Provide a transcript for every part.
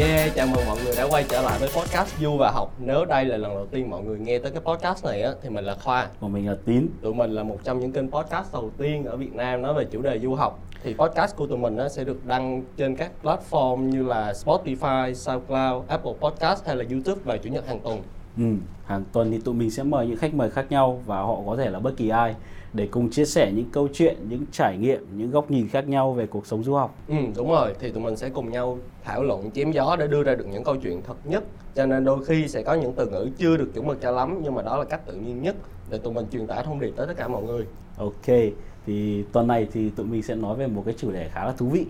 Yeah, chào mừng mọi người đã quay trở lại với podcast Du và Học. Nếu đây là lần đầu tiên mọi người nghe tới cái podcast này á, thì mình là Khoa. Còn mình là Tín. Tụi mình là một trong những kênh podcast đầu tiên ở Việt Nam nói về chủ đề du học. Thì podcast của tụi mình á, sẽ được đăng trên các platform như là Spotify, SoundCloud, Apple Podcast hay là YouTube vào Chủ nhật hàng tuần. Ừ, Hàng tuần thì tụi mình sẽ mời những khách mời khác nhau và họ có thể là bất kỳ ai để cùng chia sẻ những câu chuyện, những trải nghiệm, những góc nhìn khác nhau về cuộc sống du học. Ừ, đúng rồi, thì tụi mình sẽ cùng nhau thảo luận chém gió để đưa ra được những câu chuyện thật nhất. Cho nên đôi khi sẽ có những từ ngữ chưa được chuẩn mực cho lắm nhưng mà đó là cách tự nhiên nhất để tụi mình truyền tải thông điệp tới tất cả mọi người. Ok, thì tuần này thì tụi mình sẽ nói về một cái chủ đề khá là thú vị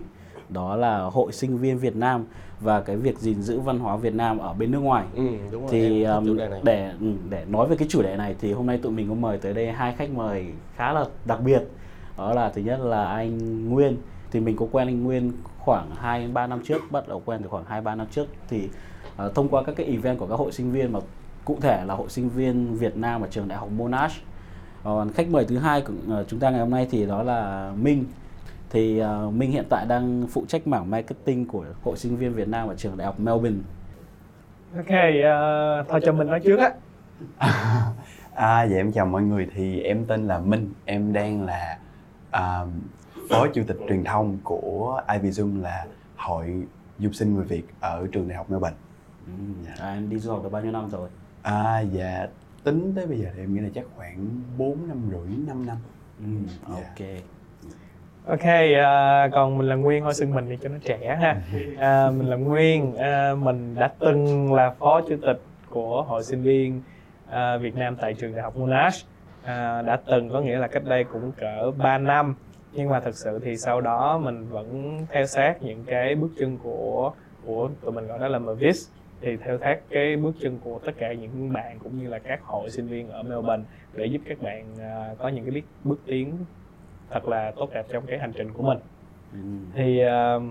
đó là hội sinh viên Việt Nam và cái việc gìn giữ văn hóa Việt Nam ở bên nước ngoài. Ừ, đúng rồi. Thì um, để ừ, để nói về cái chủ đề này thì hôm nay tụi mình có mời tới đây hai khách mời khá là đặc biệt. Đó là thứ nhất là anh Nguyên. Thì mình có quen anh Nguyên khoảng 2 3 năm trước, bắt đầu quen từ khoảng 2 3 năm trước thì uh, thông qua các cái event của các hội sinh viên mà cụ thể là hội sinh viên Việt Nam ở trường Đại học Monash. Còn khách mời thứ hai của uh, chúng ta ngày hôm nay thì đó là Minh thì uh, Minh hiện tại đang phụ trách mảng marketing của hội sinh viên Việt Nam ở trường đại học Melbourne. Ok, uh, thôi cho mình nói trước á. à, dạ em chào mọi người thì em tên là Minh, em đang là uh, phó chủ tịch truyền thông của Ivy Zoom là hội du sinh người Việt ở trường đại học Melbourne. Ừ, dạ. à, em đi du học được bao nhiêu năm rồi? À dạ tính tới bây giờ thì em nghĩ là chắc khoảng 4 năm rưỡi 5 năm. Ừ, dạ. ok. Yeah. Ok, uh, còn mình là Nguyên thôi xưng mình thì cho nó trẻ ha. Uh, mình là Nguyên, uh, mình đã từng là phó chủ tịch của hội sinh viên uh, Việt Nam tại trường đại học Monash. Uh, đã từng có nghĩa là cách đây cũng cỡ 3 năm nhưng mà thực sự thì sau đó mình vẫn theo sát những cái bước chân của của tụi mình gọi đó là MVIS thì theo sát cái bước chân của tất cả những bạn cũng như là các hội sinh viên ở Melbourne để giúp các bạn uh, có những cái biết bước tiến thật là tốt đẹp trong cái hành trình của mình. Ừ. thì uh,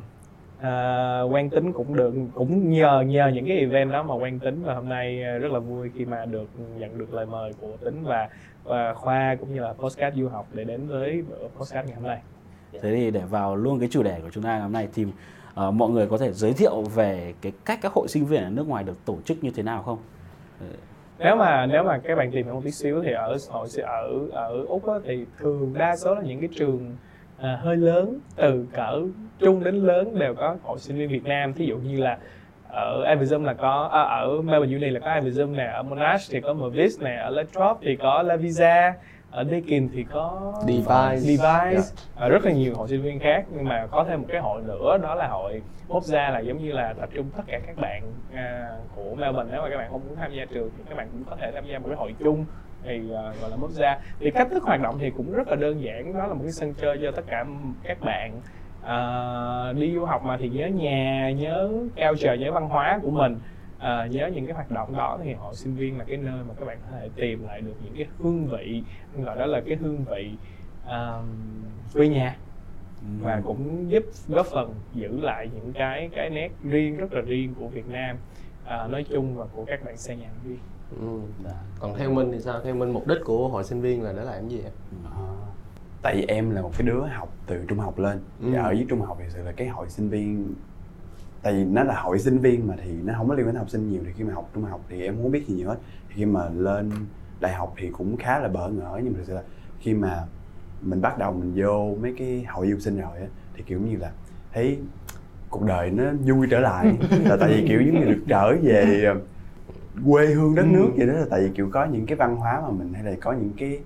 uh, quan tính cũng được cũng nhờ nhờ những cái event đó mà quan tính và hôm nay rất là vui khi mà được nhận được lời mời của tính và và khoa cũng như là postcard du học để đến với postcard ngày hôm nay. Thế thì để vào luôn cái chủ đề của chúng ta ngày hôm nay thì uh, mọi người có thể giới thiệu về cái cách các hội sinh viên ở nước ngoài được tổ chức như thế nào không nếu mà nếu mà các bạn tìm hiểu một tí xíu thì ở hội ở ở úc á, thì thường đa số là những cái trường à, hơi lớn từ cỡ trung đến lớn đều có. Hội sinh viên Việt Nam thí dụ như là ở Avism là có à, ở Melbourne Uni là có Avism nè ở Monash thì có Mervis nè ở Latrobe thì có La Visa ở Deakin thì có Device, Device. Yeah. Dạ. À, rất là nhiều hội sinh viên khác nhưng mà có thêm một cái hội nữa đó là hội Mopza là giống như là tập trung tất cả các bạn à, của Melbourne nếu mà các bạn không muốn tham gia trường thì các bạn cũng có thể tham gia một cái hội chung thì uh, gọi là Mopza thì cách thức hoạt động thì cũng rất là đơn giản đó là một cái sân chơi cho tất cả các bạn uh, đi du học mà thì nhớ nhà nhớ cao trời nhớ văn hóa của mình à, nhớ những cái hoạt động đó thì hội sinh viên là cái nơi mà các bạn có thể tìm lại được những cái hương vị gọi đó là cái hương vị um, quê nhà và cũng giúp góp phần giữ lại những cái cái nét riêng rất là riêng của Việt Nam à, nói chung và của các bạn xa nhà viên. Ừ. Còn theo mình thì sao? Theo mình mục đích của hội sinh viên là để làm gì ạ? À, tại vì em là một cái đứa học từ trung học lên, ừ. ở dưới trung học thì sự là cái hội sinh viên tại vì nó là hội sinh viên mà thì nó không có liên quan đến học sinh nhiều thì khi mà học trung học thì em không biết gì nhiều hết. Thì khi mà lên đại học thì cũng khá là bỡ ngỡ nhưng mà thực sự là khi mà mình bắt đầu mình vô mấy cái hội du sinh rồi á thì kiểu như là thấy cuộc đời nó vui trở lại. Là tại vì kiểu giống như được trở về ờ, quê hương đất nước vậy đó là tại vì kiểu có những cái văn hóa mà mình hay là có những cái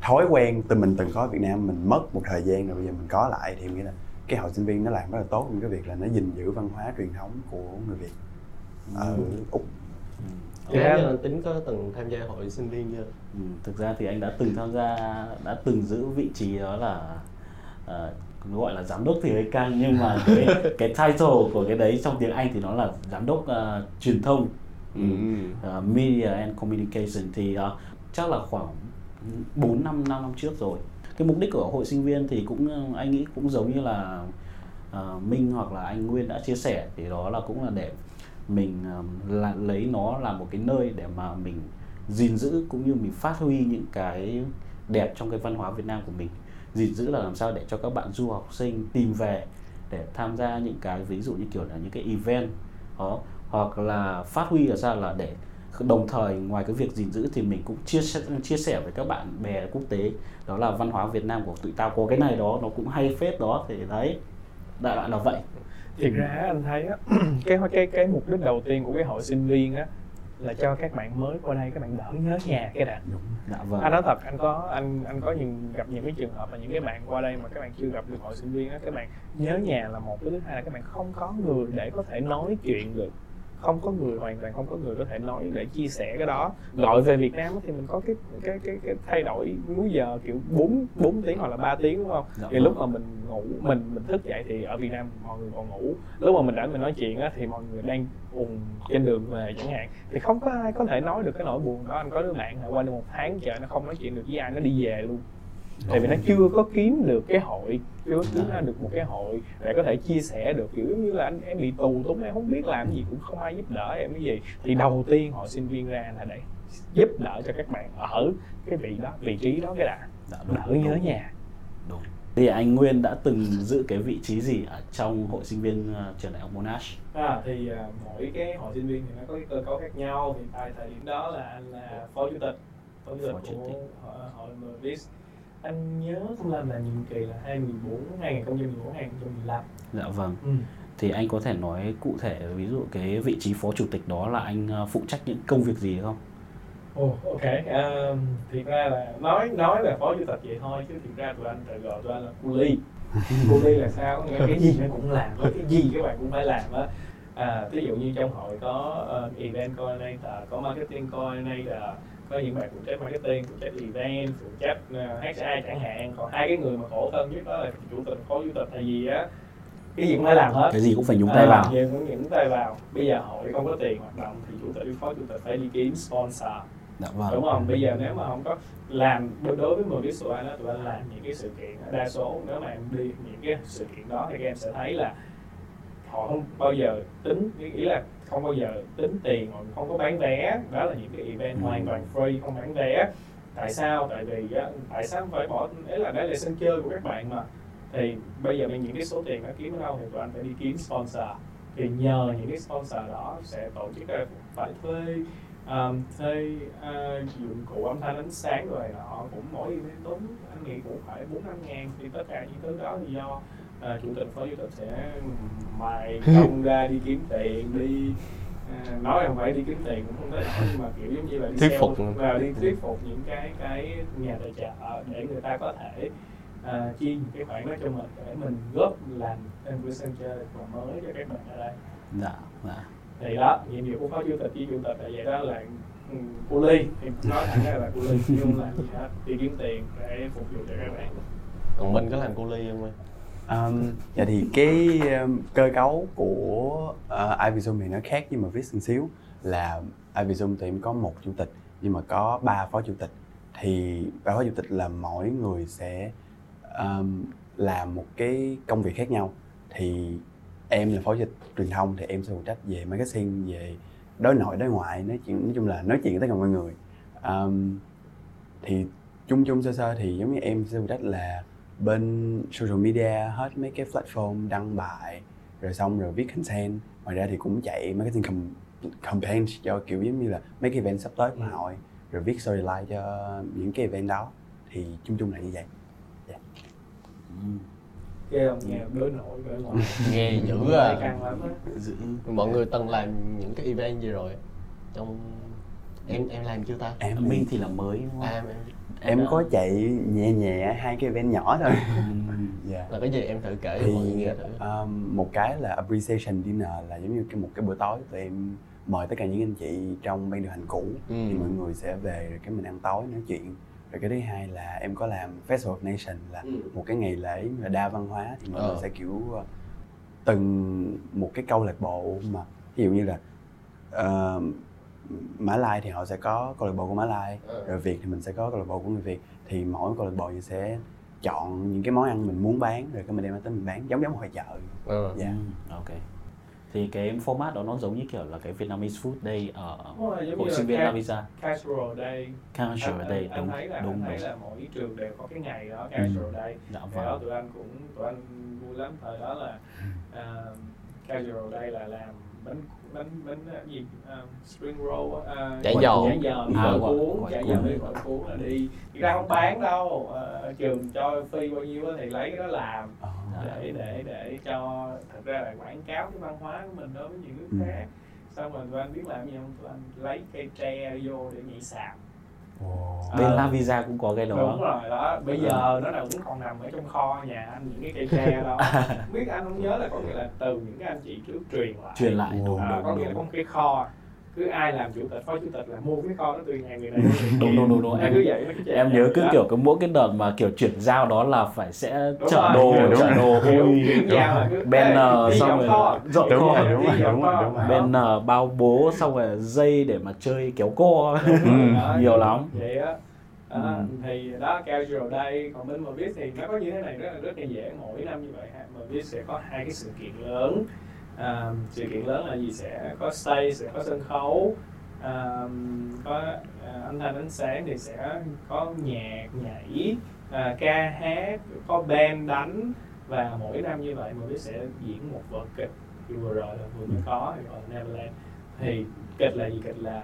thói quen từ mình từng có ở Việt Nam mình mất một thời gian rồi bây giờ mình có lại thì em nghĩ là cái hội sinh viên nó làm rất là tốt trong cái việc là nó gìn giữ văn hóa truyền thống của người Việt ở ừ. úc Ừ. Thế anh tính có từng tham gia hội sinh viên chưa? Ừ, thực ra thì anh đã từng tham gia, đã từng giữ vị trí đó là uh, gọi là giám đốc thì hơi căng nhưng mà cái cái title của cái đấy trong tiếng Anh thì nó là giám đốc uh, truyền thông, ừ. uh, media and communication thì uh, chắc là khoảng 4 năm 5 năm trước rồi cái mục đích của hội sinh viên thì cũng ờ, anh nghĩ cũng giống như là uh, Minh hoặc là anh Nguyên đã chia sẻ thì đó là cũng là để mình uh, là, lấy nó là một cái nơi để mà mình gìn giữ cũng như mình phát huy những cái đẹp trong cái văn hóa Việt Nam của mình. Gìn giữ là làm sao để cho các bạn du học sinh tìm về để tham gia những cái ví dụ như kiểu là những cái event đó hoặc là phát huy là sao là để đồng thời ngoài cái việc gìn giữ thì mình cũng chia sẻ chia sẻ với các bạn bè quốc tế. Đó là văn hóa Việt Nam của tụi tao. Có cái này đó nó cũng hay phết đó. Thì đấy đại loại là vậy. Thiệt ra anh thấy á, cái cái cái mục đích đầu tiên của cái hội sinh viên á là cho các bạn mới qua đây các bạn đỡ nhớ nhà cái đã. Dạ vâng. Anh nói thật anh có anh anh có những gặp những cái trường hợp là những cái bạn qua đây mà các bạn chưa gặp được hội sinh viên á các bạn nhớ nhà là một cái thứ hai là các bạn không có người để có thể nói chuyện được không có người hoàn toàn không có người có thể nói để chia sẻ cái đó. Gọi về Việt Nam thì mình có cái cái cái, cái thay đổi múi giờ kiểu 4 4 tiếng hoặc là 3 tiếng đúng không? Dạ thì vâng. lúc mà mình ngủ mình mình thức dậy thì ở Việt Nam mọi người còn ngủ. Lúc mà mình rảnh mình nói chuyện á thì mọi người đang ùn trên đường về chẳng hạn. Thì không có ai có thể nói được cái nỗi buồn đó. Anh có đứa bạn qua được một tháng trời nó không nói chuyện được với ai nó đi về luôn tại vì nó chưa có kiếm được cái hội chưa có kiếm ra được một cái hội để có thể chia sẻ được kiểu như là anh em bị tù túng em không biết làm gì cũng không ai giúp đỡ em cái gì. Thì đầu tiên hội sinh viên ra là để giúp đỡ cho các bạn ở cái vị đó vị trí đó cái đã. Đỡ nhớ đúng, nhà. Đúng. Thì anh Nguyên đã từng giữ cái vị trí gì ở trong hội sinh viên ờ, trường đại học Monash? À, thì à, mỗi cái hội sinh viên thì nó có cái cơ cấu khác nhau. Thì tại thời điểm đó là anh là phó chủ tịch phó chủ tịch Phó chủ của hội, hội MVIS anh nhớ không lầm là nhiệm kỳ là 2014 2014 2015 dạ vâng ừ. thì anh có thể nói cụ thể ví dụ cái vị trí phó chủ tịch đó là anh ờ, phụ trách những công việc gì không Ồ, ok. À, thiệt ra là nói nói là phó chủ tịch vậy thôi chứ thiệt ra tụi anh tự gọi tụi anh là cu ly. cu ly là sao? Nghĩa cái gì nó cũng làm, có cái gì các bạn cũng phải làm á. À, ví dụ như trong hội có uh, event coordinator, có marketing coordinator, có những bạn phụ trách marketing, phụ trách event, phụ trách uh, HR chẳng hạn. Còn hai cái người mà khổ thân nhất đó là chủ tịch, phó chủ tịch hay gì á. Cái gì cũng phải làm hết. cái gì cũng phải nhúng tay vào À, gì cũng nhúng tay vào. Bây giờ hội không có tiền hoạt động thì chủ tịch, phó chủ tịch phải đi kiếm sponsor dạ vâng đúng không bây giờ nếu mà không có làm đối với biết tụi anh đó tụi anh làm những cái sự kiện đa số nếu mà em đi những cái sự kiện đó thì các em sẽ thấy là họ không bao giờ tính ý là không bao giờ tính tiền hoặc không có bán vé. Đó là những cái event Ừ. hoàn toàn free không bán vé. Tại sao? Tại vì tại sao phải bỏ đấy là đây là sân chơi của các bạn mà. Thì bây giờ mình những cái số tiền đó kiếm ở đâu thì tụi anh phải đi kiếm sponsor. Thì nhờ những cái sponsor đó sẽ tổ chức phải thuê um, thuê uh, dụng cụ âm thanh ánh sáng rồi nọ. Cũng mỗi event tốn anh nghĩ cũng phải bốn năm ngàn thì tất cả những thứ đó thì do uh, chủ tịch phó chủ tịch sẽ mài công ra đi kiếm tiền đi. À, nói là không phải đi kiếm tiền cũng không tới nỗi nhưng mà kiểu giống như là đi Thuyết sell- phục. và đi thuyết phục những cái cái nhà tài trợ để người ta có thể à, chi những cái khoản đó cho mình để mình góp làm cái sân chơi và mới cho các bạn ở đây. Dạ dạ. Thì đó nhiệm vụ của phó chủ tịch với chủ tịch là vậy đó là ừ, cu ly. Thì nói thẳng ra là cu ly không làm gì hết đi kiếm tiền để phục vụ cho các bạn. Còn mình có làm cô ly không em Um, dạ thì cái um, cơ cấu của ờ, uh, Ivy thì nó khác nhưng mà viết một xíu là Ivy thì em có một chủ tịch nhưng mà có ba phó chủ tịch. Thì ba phó chủ tịch là mỗi người sẽ um, làm một cái công việc khác nhau. Thì em là phó chủ tịch truyền thông thì em sẽ phụ trách về marketing về đối nội đối ngoại nói chuyện nói chung là nói chuyện với tất cả mọi người. Um, thì chung chung sơ sơ thì giống như em sẽ phụ trách là bên social media hết mấy cái platform đăng bài rồi xong rồi viết content. Ngoài ra thì cũng chạy marketing com- campaign cho kiểu giống như là mấy cái event sắp tới của Ừ. hội rồi viết storyline cho những cái event đó. Thì chung chung là như vậy. Ừ. ghê không nghe đối nội đối ngoại. Nghe dữ à. căng lắm á. Giữ mọi người từng làm những cái event gì rồi? Trong em em làm chưa ta? Em Minh thì là mới đúng không? à, em, em đã- có chạy nhẹ nhẹ hai cái event nhỏ thôi Ừ. dạ là cái gì em thử kể cho mọi người thì nghe thử um, một cái là appreciation dinner là giống như cái một cái bữa tối tụi em mời tất cả những anh chị trong ban điều hành cũ Ừ. thì mọi người sẽ về rồi cái mình ăn tối nói chuyện rồi cái thứ hai là em có làm festival of nation là Ừ. một cái ngày lễ là đa văn hóa thì mọi Ờ. người sẽ kiểu uh, từng một cái câu lạc bộ mà ví dụ như là uh, Mã Lai thì họ sẽ có câu lạc bộ của Mã Lai Ờ. rồi Việt thì mình sẽ có câu lạc bộ của người Việt. Thì mỗi câu lạc bộ thì sẽ chọn những cái món ăn mình muốn bán rồi cái mình đem tới mình bán giống giống hội chợ. Ờ. dạ. Ừ, ok. Thì cái format đó nó giống như kiểu là cái Vietnamese Food Day ở hội sinh viên Lavisa casual day. Casual anh, Day anh, đúng anh thấy là đúng anh thấy đúng. là mỗi trường đều có cái ngày đó casual day. Dạ Ngày đó vâng tụi anh cũng tụi anh vui lắm. Thời đó là uh, casual day là làm bánh bánh bánh ờ, gì Ờ, spring roll uh, Chả giò. chả giò À, cuốn chả giò với gỏi cuốn là đi thực ra không bán đâu Ờ, trường cho phi bao nhiêu á thì lấy cái đó làm Ờ. để để để cho thật ra là quảng cáo cái văn hóa của mình đối với những nước Ừ. khác xong rồi tụi anh biết làm gì không tụi anh lấy cây tre vô để nhảy sạp Wow. bên Ờ. La Visa cũng có cái đó. Đúng rồi đó. Bây giờ nó đâu cũng còn nằm ở trong kho nhà anh những cái cây tre đó. Biết anh không nhớ là có nghĩa là từ những cái anh chị trước truyền lại. Truyền lại đúng À, đúng có nghĩa là đúng. có một cái kho cứ ai làm chủ tịch phó chủ tịch là mua cái kho đó từ nhà người này. Đúng đúng đúng, đúng. em cứ vậy nó em nhớ cứ đó. kiểu cái mỗi cái đợt mà kiểu chuyển giao đó là phải sẽ Đúng chở đồ đúng chở đồ. Ê, đi xong rồi dọn Đúng kho đúng rồi, đúng rồi, banner bao bố xong rồi dây để mà chơi kéo co. Ừ. nhiều lắm. Vậy á. Đó, Ừ. thì đó casual day còn bên Movies thì nó có như thế này rất là rất là dễ. Mỗi năm như vậy ha Movies sẽ có hai cái sự kiện lớn sự kiện lớn là gì? Sẽ có stage sẽ có sân khấu. À, có à, âm thanh ánh sáng thì sẽ có nhạc nhảy à, ca hát có band đánh. Và mỗi năm như vậy Movies sẽ diễn một vở kịch. Thì vừa rồi là vừa mới có thì gọi là Neverland. Thì kịch là gì? Kịch là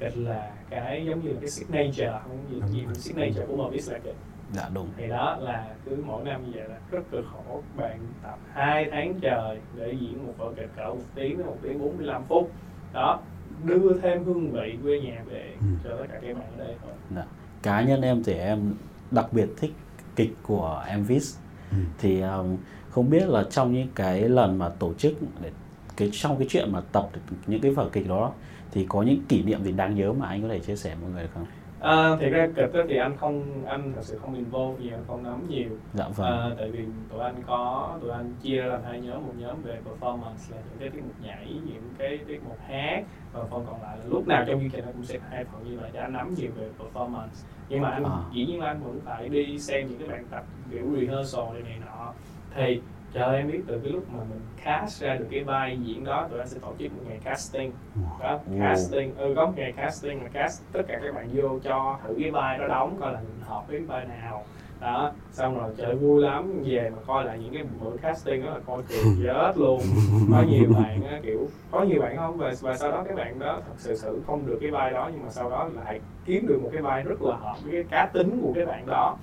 kịch là cái giống như là cái signature không gì gì signature của Movies là kịch dạ đúng thì đó là cứ mỗi năm như vậy là rất cực khổ bạn tập 2 tháng trời để diễn một vở kịch cỡ một tiếng đến một tiếng 45 phút đó đưa thêm hương vị quê nhà về Ừ. cho tất cả các bạn ở đây thôi Dạ. cá nhân em thì em đặc biệt thích kịch của Emvis Ừ. thì um, không biết là trong những cái lần mà tổ chức để cái trong cái chuyện mà tập những cái vở kịch đó thì có những kỷ niệm gì đáng nhớ mà anh có thể chia sẻ với mọi người được không? À, thì ra kịch thì anh không anh thật sự không involve nhiều anh không nắm nhiều Dạ vâng. À, tại vì tụi anh có tụi anh chia ra làm hai nhóm một nhóm về performance là những cái tiết mục nhảy những cái tiết mục hát và phần còn lại là lúc nào trong chương trình nó cũng sẽ hai phần như vậy để anh nắm nhiều về performance nhưng mà anh À. dĩ nhiên là anh vẫn phải đi xem những cái bài tập kiểu rehearsal này này nọ thì chờ em biết từ cái lúc mà mình cast ra được cái vai diễn đó tụi anh sẽ tổ chức một ngày casting. Đó, casting. Ừ có một ngày casting là cast tất cả các bạn vô cho thử cái vai đó đóng coi là mình hợp với vai nào. Đó xong rồi trời vui lắm về mà coi lại những cái bữa casting đó là coi cười chết luôn. Có nhiều bạn á, kiểu có nhiều bạn không? Và, và sau đó các bạn đó thật sự sự không được cái vai đó nhưng mà sau đó lại kiếm được một cái vai rất là hợp với cái cá tính của cái bạn đó.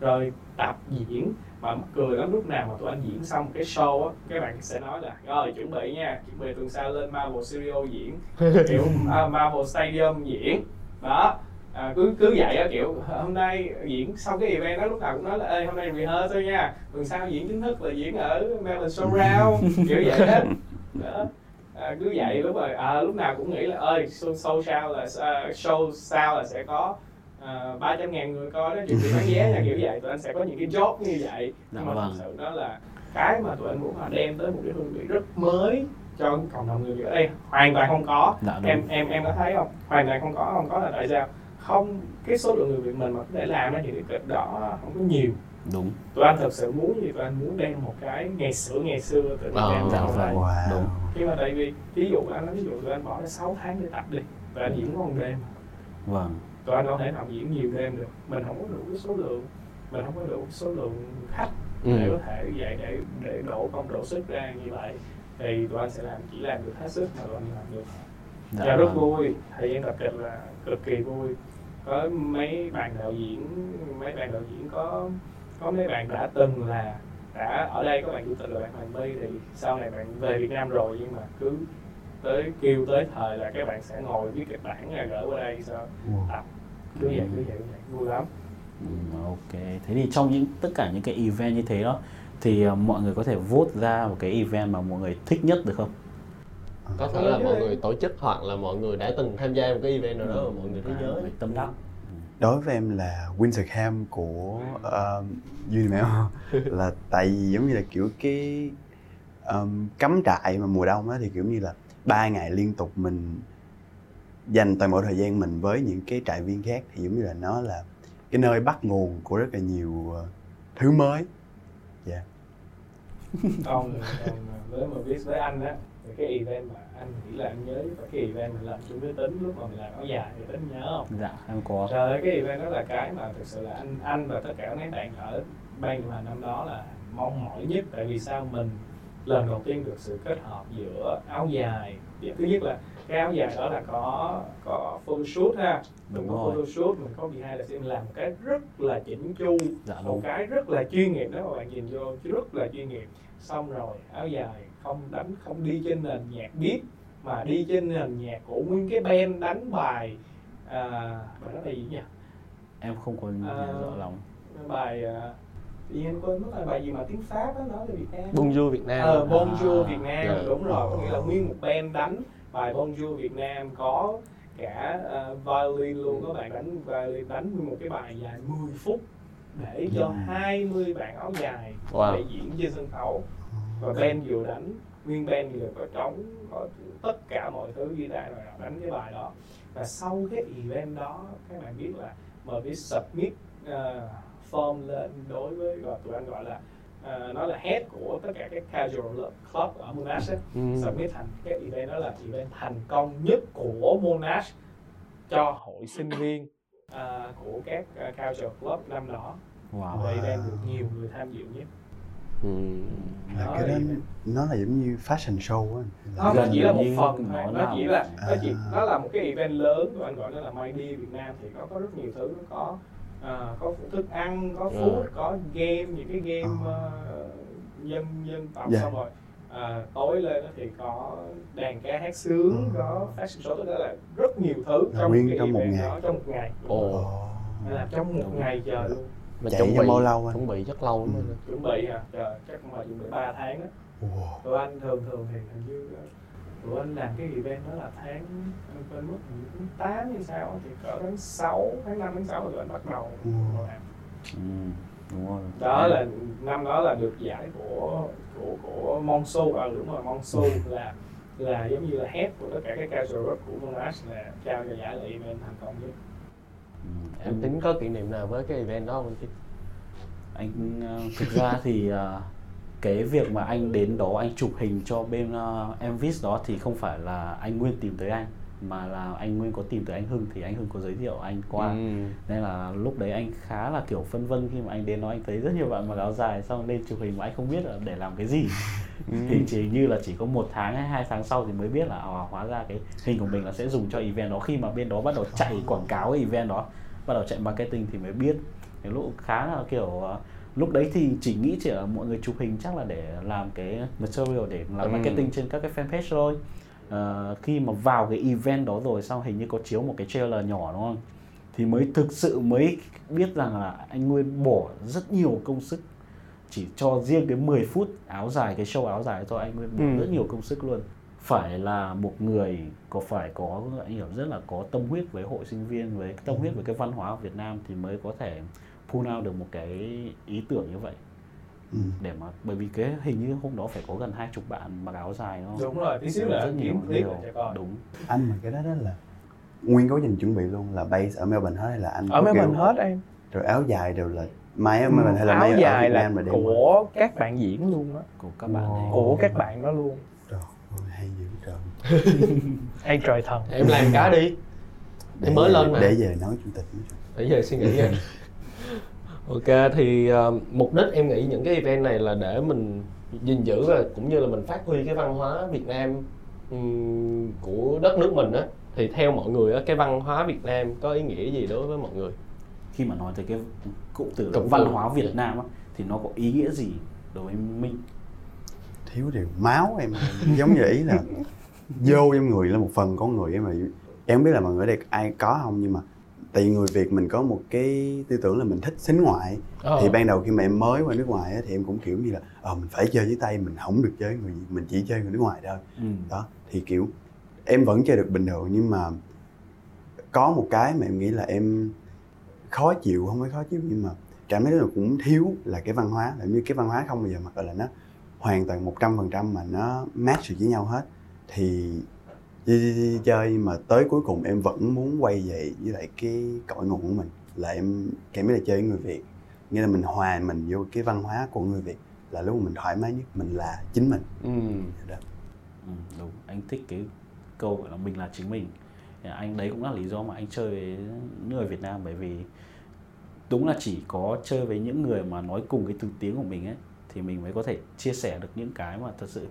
Rồi tập diễn mà mắc cười lắm lúc nào mà tụi anh diễn xong cái show á các bạn sẽ nói là rồi chuẩn bị nha chuẩn bị tuần sau lên Marvel Studio diễn. Kiểu à, Marvel Stadium diễn. Đó à, cứ cứ vậy á kiểu hôm nay diễn xong cái event đó lúc nào cũng nói là ê hôm nay rehearse thôi nha tuần sau diễn chính thức là diễn ở Melbourne Showground kiểu vậy đó. Đó à, cứ vậy lúc rồi. À, lúc nào cũng nghĩ là ơi show, show sau là à, show sau là sẽ có ba trăm ngàn người coi đó bị bán vé nha kiểu vậy tụi anh sẽ có những cái job như vậy Dạ nhưng mà vâng. thật sự đó là cái mà tụi anh muốn là đem tới một cái hương vị rất mới cho cộng đồng người Việt ở đây hoàn toàn không có Dạ đúng. em em em có thấy không hoàn toàn không có không có là tại sao không cái số lượng người Việt mình mà có thể làm ra những cái kịch đó không có nhiều Đúng. tụi anh thật sự muốn gì tụi anh muốn đem một cái ngày xưa ngày xưa từ Ờ, đem dạ vào vâng. đây Wow. Đúng. nhưng mà tại vì ví dụ anh nói ví dụ tụi anh bỏ ra 6 tháng để tập đi tụi anh diễn có một đêm Vâng. Tụi anh không thể nào diễn nhiều đêm được. Mình không có đủ cái số lượng. Mình không có đủ cái số lượng khách để Ừ. có thể vậy để để đổ công đổ sức ra như vậy. Thì tụi anh sẽ làm chỉ làm được hết sức mà tụi anh làm được. Dạ. Rất vui. Thời gian tập kịch là cực kỳ vui. Có mấy bạn đạo diễn mấy bạn đạo diễn có có mấy bạn đã từng là đã ở đây có bạn chủ tịch là bạn Hoàng My thì sau này bạn về Việt Nam rồi nhưng mà cứ tới kêu tới thời là các bạn sẽ ngồi viết kịch bản rồi gửi qua đây sao? Wow. tập cứ vậy cứ vậy, cứ vậy. Vui lắm. Ừ, ok. Thế thì trong những tất cả những cái event như thế đó thì ờ, mọi người có thể vote ra một cái event mà mọi người thích nhất được không? Có thể là mọi người tổ chức hoặc là mọi người đã từng tham gia một cái event nào đó mà mọi người thấy À, nhớ. tâm đắc. Đối với em là Winter Camp của um, Unimel là tại vì giống như là kiểu cái um, cắm trại mà mùa đông á thì kiểu như là ba ngày liên tục mình dành toàn bộ thời gian mình với những cái trại viên khác thì giống như là nó là cái nơi bắt nguồn của rất là nhiều uh, thứ mới. Dạ. Còn, còn với mà biết với anh á thì cái event mà anh nghĩ là anh nhớ là cái event mình làm chung với tính lúc mà mình làm áo dài thì tính nhớ không? Dạ em có. Trời ơi, cái event đó là cái mà thực sự là anh anh và tất cả mấy bạn ở ban điều hành năm đó là mong mỏi nhất. Tại vì sao mình lần đầu tiên được sự kết hợp giữa áo dài. Thứ nhất là cái áo dài đó là có có photoshoot ha. Mình Đúng có rồi. photoshoot mình có behind the scene làm một cái rất là chỉnh chu dạ một đúng. cái rất là chuyên nghiệp đó mà bạn nhìn vô rất là chuyên nghiệp. Xong rồi áo dài không đánh không đi trên nền nhạc beat mà đi trên nền nhạc của nguyên cái band đánh bài à, bài đó là gì nhỉ? Em không nhớ À, rõ lắm. bài à, tự nhiên quên mất là bài gì mà tiếng pháp đó nói về Việt Nam Bonjour Việt Nam Ờ, Bonjour À, Việt Nam dạ. đúng rồi có nghĩa là nguyên một band đánh bài Bonjour Việt Nam có cả uh, violin luôn có bạn đánh violin đánh nguyên một cái bài dài 10 phút để cho Dạ. 20 bạn áo dài Wow. để diễn trên sân khấu và band vừa đánh nguyên band vừa có trống có tất cả mọi thứ guitar rồi đánh cái bài đó và sau cái event đó các bạn biết là mà biết submit uh, form lên đối với gọi tụi anh gọi là uh, nó là head của tất cả các casual club ở Monash ấy, Ừ. submit thành cái event đó là event thành công nhất của Monash cho hội sinh viên à, của các uh, casual club năm đó wow và event được nhiều người tham dự nhất Ừ. là Đó cái đó event. nó là giống như fashion show á nó Gần chỉ là một phần nó thôi nó chỉ là nó chỉ À. nó là một cái event lớn tụi anh gọi nó là My Day Việt Nam thì nó có rất nhiều thứ nó có à, có thức ăn có Dạ. food có game những cái game À. ờ, dân dân tộc Dạ. xong rồi à, tối lên thì có đàn ca hát sướng Ừ. có fashion show tức là rất nhiều thứ Là trong nguyên cái trong một ngày. đó trong một ngày Ồ. Nên là trong một Đúng. ngày trời luôn Mà Chạy chuẩn bị bao lâu anh? chuẩn bị rất lâu Ừ. chuẩn bị à trời chắc mà chuẩn bị 3 tháng á Wow. tụi anh thường thường thì hình như ờ, tụi anh làm cái event đó là tháng anh quên mất tháng 8 hay sao thì cỡ tháng 6 tháng 5 tháng 6 là tụi anh bắt đầu Ừ. làm. Ừ, đúng rồi. Đó là năm đó là được giải của của của Monsu. À đúng rồi Monsu là là giống như là head của tất cả các casual rock của Monash là trao cho giải là event thành công nhất. Ừ, Em tính có kỷ niệm nào với cái event đó không anh anh ờ, thực ra thì ờ, cái việc mà anh đến đó anh chụp hình cho bên uh, Envis đó thì không phải là anh Nguyên tìm tới anh mà là anh Nguyên có tìm tới anh Hưng thì anh Hưng có giới thiệu anh qua. Ừ. nên là lúc đấy anh khá là kiểu phân vân khi mà anh đến đó anh thấy rất nhiều bạn mặc áo dài xong lên chụp hình mà anh không biết là để làm cái gì. Thì chỉ như là chỉ có một tháng hay hai tháng sau thì mới biết là à, hóa ra cái hình của mình là sẽ dùng cho event đó. Khi mà bên đó bắt đầu chạy quảng cáo cái event đó bắt đầu chạy marketing thì mới biết. Cái lúc khá là kiểu ờ, lúc đấy thì chỉ nghĩ chỉ là mọi người chụp hình chắc là để làm cái material để làm Ừ. marketing trên các cái fanpage thôi Ờ, khi mà vào cái event đó rồi xong hình như có chiếu một cái trailer nhỏ đúng không thì mới thực sự mới biết rằng là anh Nguyên bỏ rất nhiều công sức chỉ cho riêng cái 10 phút áo dài cái show áo dài cho anh Nguyên bỏ Ừ. rất nhiều công sức luôn phải là một người có phải có anh hiểu rất là có tâm huyết với hội sinh viên với tâm huyết với cái văn hóa của Việt Nam thì mới có thể pull out được một cái ý tưởng như vậy Ừ. để mà bởi vì cái hình như hôm đó phải có gần hai chục bạn mặc áo dài đúng không? đúng rồi tí xíu là rất nhiều nhiều đúng. Anh mà cái đó đó là nguyên quá trình chuẩn bị luôn là base ở Melbourne hết hay là anh ở kiểu- mình hết em. Rồi áo dài đều là may ở Melbourne hay là áo may ở Việt là Nam mà đem của các bạn diễn luôn á. Của các bạn Wow. ấy của các bạn đó luôn. Trời ơi, hay dữ trời. Hay trời thần. Em làm cái đi. Em mới lên mà. Để về nói chủ tịch để giờ suy nghĩ nha ok thì ờ, mục đích em nghĩ những cái event này là để mình gìn giữ và cũng như là mình phát huy cái văn hóa Việt Nam ừm, của đất nước mình á. Thì theo mọi người á cái văn hóa Việt Nam có ý nghĩa gì đối với mọi người? Khi mà nói tới cái cụm từ từ. văn. hóa Việt Nam á, thì nó có ý nghĩa gì đối với Minh? Thiếu điều máu em giống như ý là vô trong người là một phần con người em mà. Em không biết là mọi người ở đây ai có không nhưng mà tại vì người Việt mình có một cái tư tưởng là mình thích xính ngoại Ờ. thì ban đầu khi mà em mới qua nước ngoài á, thì em cũng kiểu như là ờ mình phải chơi với tay mình không được chơi người mình chỉ chơi người nước ngoài thôi ừ. đó thì kiểu em vẫn chơi được bình thường nhưng mà có một cái mà em nghĩ là em khó chịu không phải khó chịu nhưng mà cảm thấy là cũng thiếu là cái văn hóa là như cái văn hóa không bao giờ gọi là nó hoàn toàn một trăm phần trăm mà nó match được với nhau hết thì đi, đi, đi chơi mà tới cuối cùng em vẫn muốn quay về với lại cái cội nguồn của mình. Là em cảm thấy là chơi với người Việt. Nghĩa là mình hòa mình vô cái văn hóa của người Việt. Là lúc mình thoải mái nhất mình là chính mình. Ừ. đó. Ừ, đúng. Anh thích cái câu gọi là mình là chính mình. Anh đấy cũng là lý do mà anh chơi với người Việt Nam bởi vì đúng là chỉ có chơi với những người mà nói cùng cái thứ tiếng của mình ấy thì mình mới có thể chia sẻ được những cái mà thật sự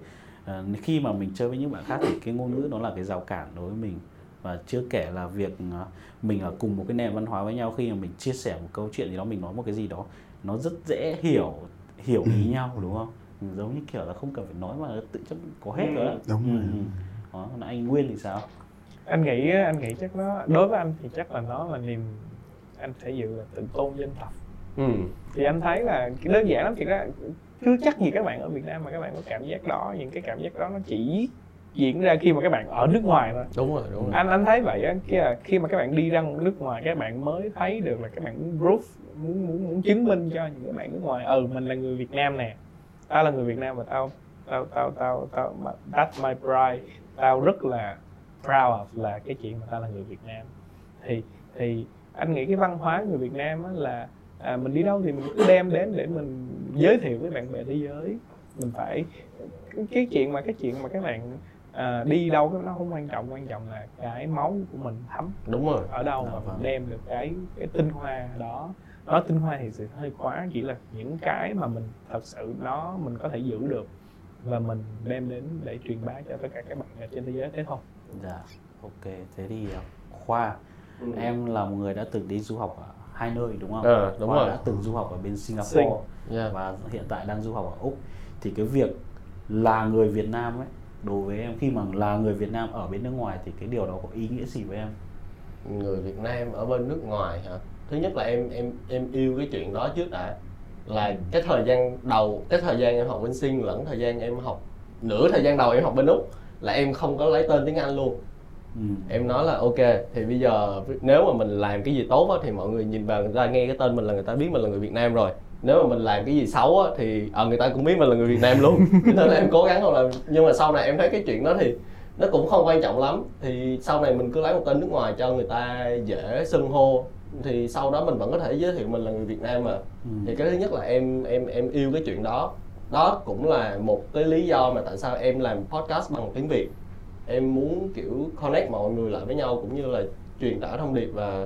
ờ, khi mà mình chơi với những bạn khác thì cái ngôn ngữ nó là cái rào cản đối với mình và chưa kể là việc ờ, mình ở cùng một cái nền văn hóa với nhau khi mà mình chia sẻ một câu chuyện gì đó mình nói một cái gì đó nó rất dễ hiểu hiểu ý nhau đúng không Ừ, giống như kiểu là không cần phải nói mà tự chất có hết rồi đó. Đúng Ừ, rồi. ừ. đó còn anh Nguyên thì sao anh nghĩ anh nghĩ chắc nó đối với anh thì chắc là nó là niềm anh thể dự là tự tôn dân tộc ừ thì anh thấy là cái đơn giản lắm thì ra chưa chắc gì các bạn ở Việt Nam mà các bạn có cảm giác đó những cái cảm giác đó nó chỉ diễn ra khi mà các bạn ở nước ngoài thôi. Đúng rồi đúng rồi. Anh anh thấy vậy á khi, là khi mà các bạn đi ra nước ngoài các bạn mới thấy được là các bạn muốn proof muốn muốn muốn chứng minh cho những cái bạn nước ngoài ừ mình là người Việt Nam nè tao là người Việt Nam và tao tao tao tao tao that's my pride tao rất là proud of là cái chuyện mà tao là người Việt Nam. Thì thì anh nghĩ cái văn hóa người Việt Nam á là à, mình đi đâu thì mình cứ đem đến để mình giới thiệu với bạn bè thế giới. Mình phải cái, chuyện mà cái chuyện mà các bạn à, đi đâu nó không quan trọng quan trọng là cái máu của mình thấm đúng rồi. ở đâu Dạ mà vâng. mình đem được cái cái tinh hoa đó. Nói tinh hoa thì sự hơi quá chỉ là những cái mà mình thật sự nó mình có thể giữ được và mình đem đến để truyền bá cho tất cả các bạn ở trên thế giới thế thôi. Dạ ok. Thế thì ờ, Khoa em là một người đã từng đi du học ở hai nơi đúng không? Ờ, đúng Khoa rồi. đã từng du học ở bên Singapore Sing. yeah. và hiện tại đang du học ở Úc thì cái việc là người Việt Nam ấy đối với em khi mà là người Việt Nam ở bên nước ngoài thì cái điều đó có ý nghĩa gì với em? người Việt Nam ở bên nước ngoài hả thứ nhất là em em em yêu cái chuyện đó trước đã là cái thời gian đầu cái thời gian em học bên sinh lẫn thời gian em học nửa thời gian đầu em học bên úc là em không có lấy tên tiếng anh luôn Ừ. em nói là ok thì bây giờ nếu mà mình làm cái gì tốt á, thì mọi người nhìn vào người ta nghe cái tên mình là người ta biết mình là người Việt Nam rồi. Nếu mà mình làm cái gì xấu á, thì ờ, người ta cũng biết mình là người Việt Nam luôn. Nên là em cố gắng không làm. Nhưng mà sau này em thấy cái chuyện đó thì nó cũng không quan trọng lắm. Thì sau này mình cứ lấy một tên nước ngoài cho người ta dễ xưng hô. Thì sau đó mình vẫn có thể giới thiệu mình là người Việt Nam mà. Ừ. thì cái thứ nhất là em em em yêu cái chuyện đó. Đó cũng là một cái lý do mà tại sao em làm podcast bằng tiếng Việt em muốn kiểu connect mọi người lại với nhau cũng như là truyền tải thông điệp và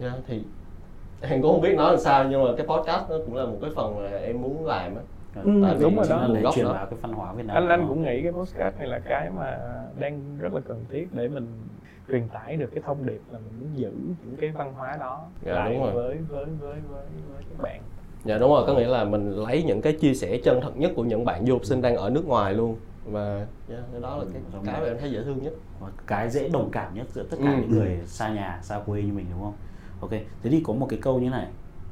yeah, thì em cũng không biết nói làm sao nhưng mà cái podcast nó cũng là một cái phần mà em muốn làm á. Ừ, Tại đúng rồi đó. là để truyền bá cái văn hóa Việt Nam. anh anh cũng nghĩ cái podcast này là cái mà đang rất là cần thiết để mình truyền tải được cái thông điệp là mình muốn giữ những cái văn hóa đó Dạ, lại đúng rồi. với với với với với các bạn. Dạ đúng rồi. Có nghĩa là mình lấy những cái chia sẻ chân thật nhất của những bạn du học sinh đang ở nước ngoài luôn và yeah, cái đó là cái Giống cái mà em thấy dễ thương nhất. Và cái dễ đồng cảm nhất giữa tất cả Ừ. những người xa nhà xa quê như mình đúng không? Ok thế thì có một cái câu như này.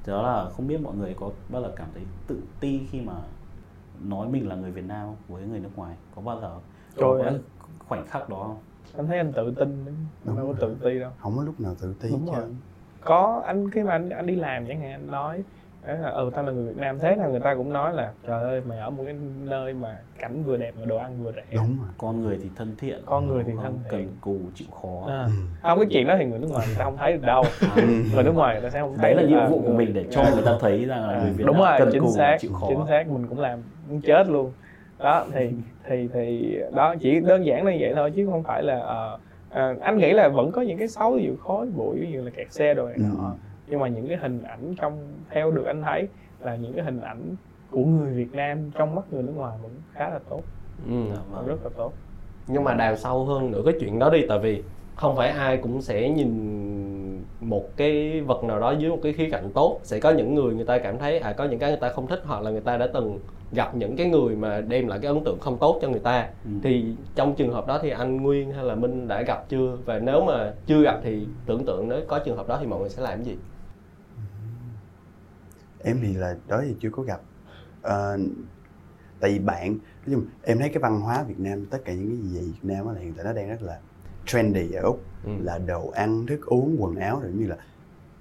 Đó là không biết mọi người có bao giờ cảm thấy tự ti khi mà nói mình là người Việt Nam với người nước ngoài. Có bao giờ Trời có ơi. khoảnh khắc đó không? Anh thấy anh tự tin đấy Đúng anh đâu có tự ti đâu. Không có lúc nào tự ti Đúng chứ rồi. có anh khi mà anh anh đi làm chẳng hạn anh nói đấy là ừ tao là người Việt Nam. Thế là người ta cũng nói là trời ơi mày ở một cái nơi mà cảnh vừa đẹp mà đồ ăn vừa rẻ. Đúng rồi. Con người thì thân thiện Con người thì thân thiện. cần cù chịu khó. À. Ừ. không cái chuyện đó thì người nước ngoài người ta không thấy được đâu. À, người nước ngoài người ta sẽ không thấy đấy là nhiệm vụ của mình để cho người ta thấy rằng là À, người Việt đúng Nam rồi cần chính cù xác chịu khó. chính xác mình cũng làm muốn chết luôn. Đó thì thì thì đó chỉ đơn giản là như vậy thôi chứ không phải là ờ, ờ, anh nghĩ là vẫn có những cái xấu ví dụ khói bụi ví dụ là kẹt xe nọ Ừ. nhưng mà những cái hình ảnh trong theo được anh thấy là những cái hình ảnh của người Việt Nam trong mắt người nước ngoài vẫn khá là tốt ừ. Dạ, vâng. rất là tốt nhưng mà đào sâu hơn nữa cái chuyện đó đi tại vì không phải ai cũng sẽ nhìn một cái vật nào đó dưới một cái khía cạnh tốt sẽ có những người người ta cảm thấy à có những cái người ta không thích hoặc là người ta đã từng gặp những cái người mà đem lại cái ấn tượng không tốt cho người ta Ừ. thì trong trường hợp đó thì anh Nguyên hay là Minh đã gặp chưa và nếu mà chưa gặp thì tưởng tượng nếu có trường hợp đó thì mọi người sẽ làm cái gì em thì là đó thì chưa có gặp. Ờ, tại vì bạn nói chung em thấy cái văn hóa Việt Nam tất cả những cái gì Việt Nam là hiện tại nó đang rất là trendy ở úc. Ừ. là đồ ăn thức uống quần áo rồi như là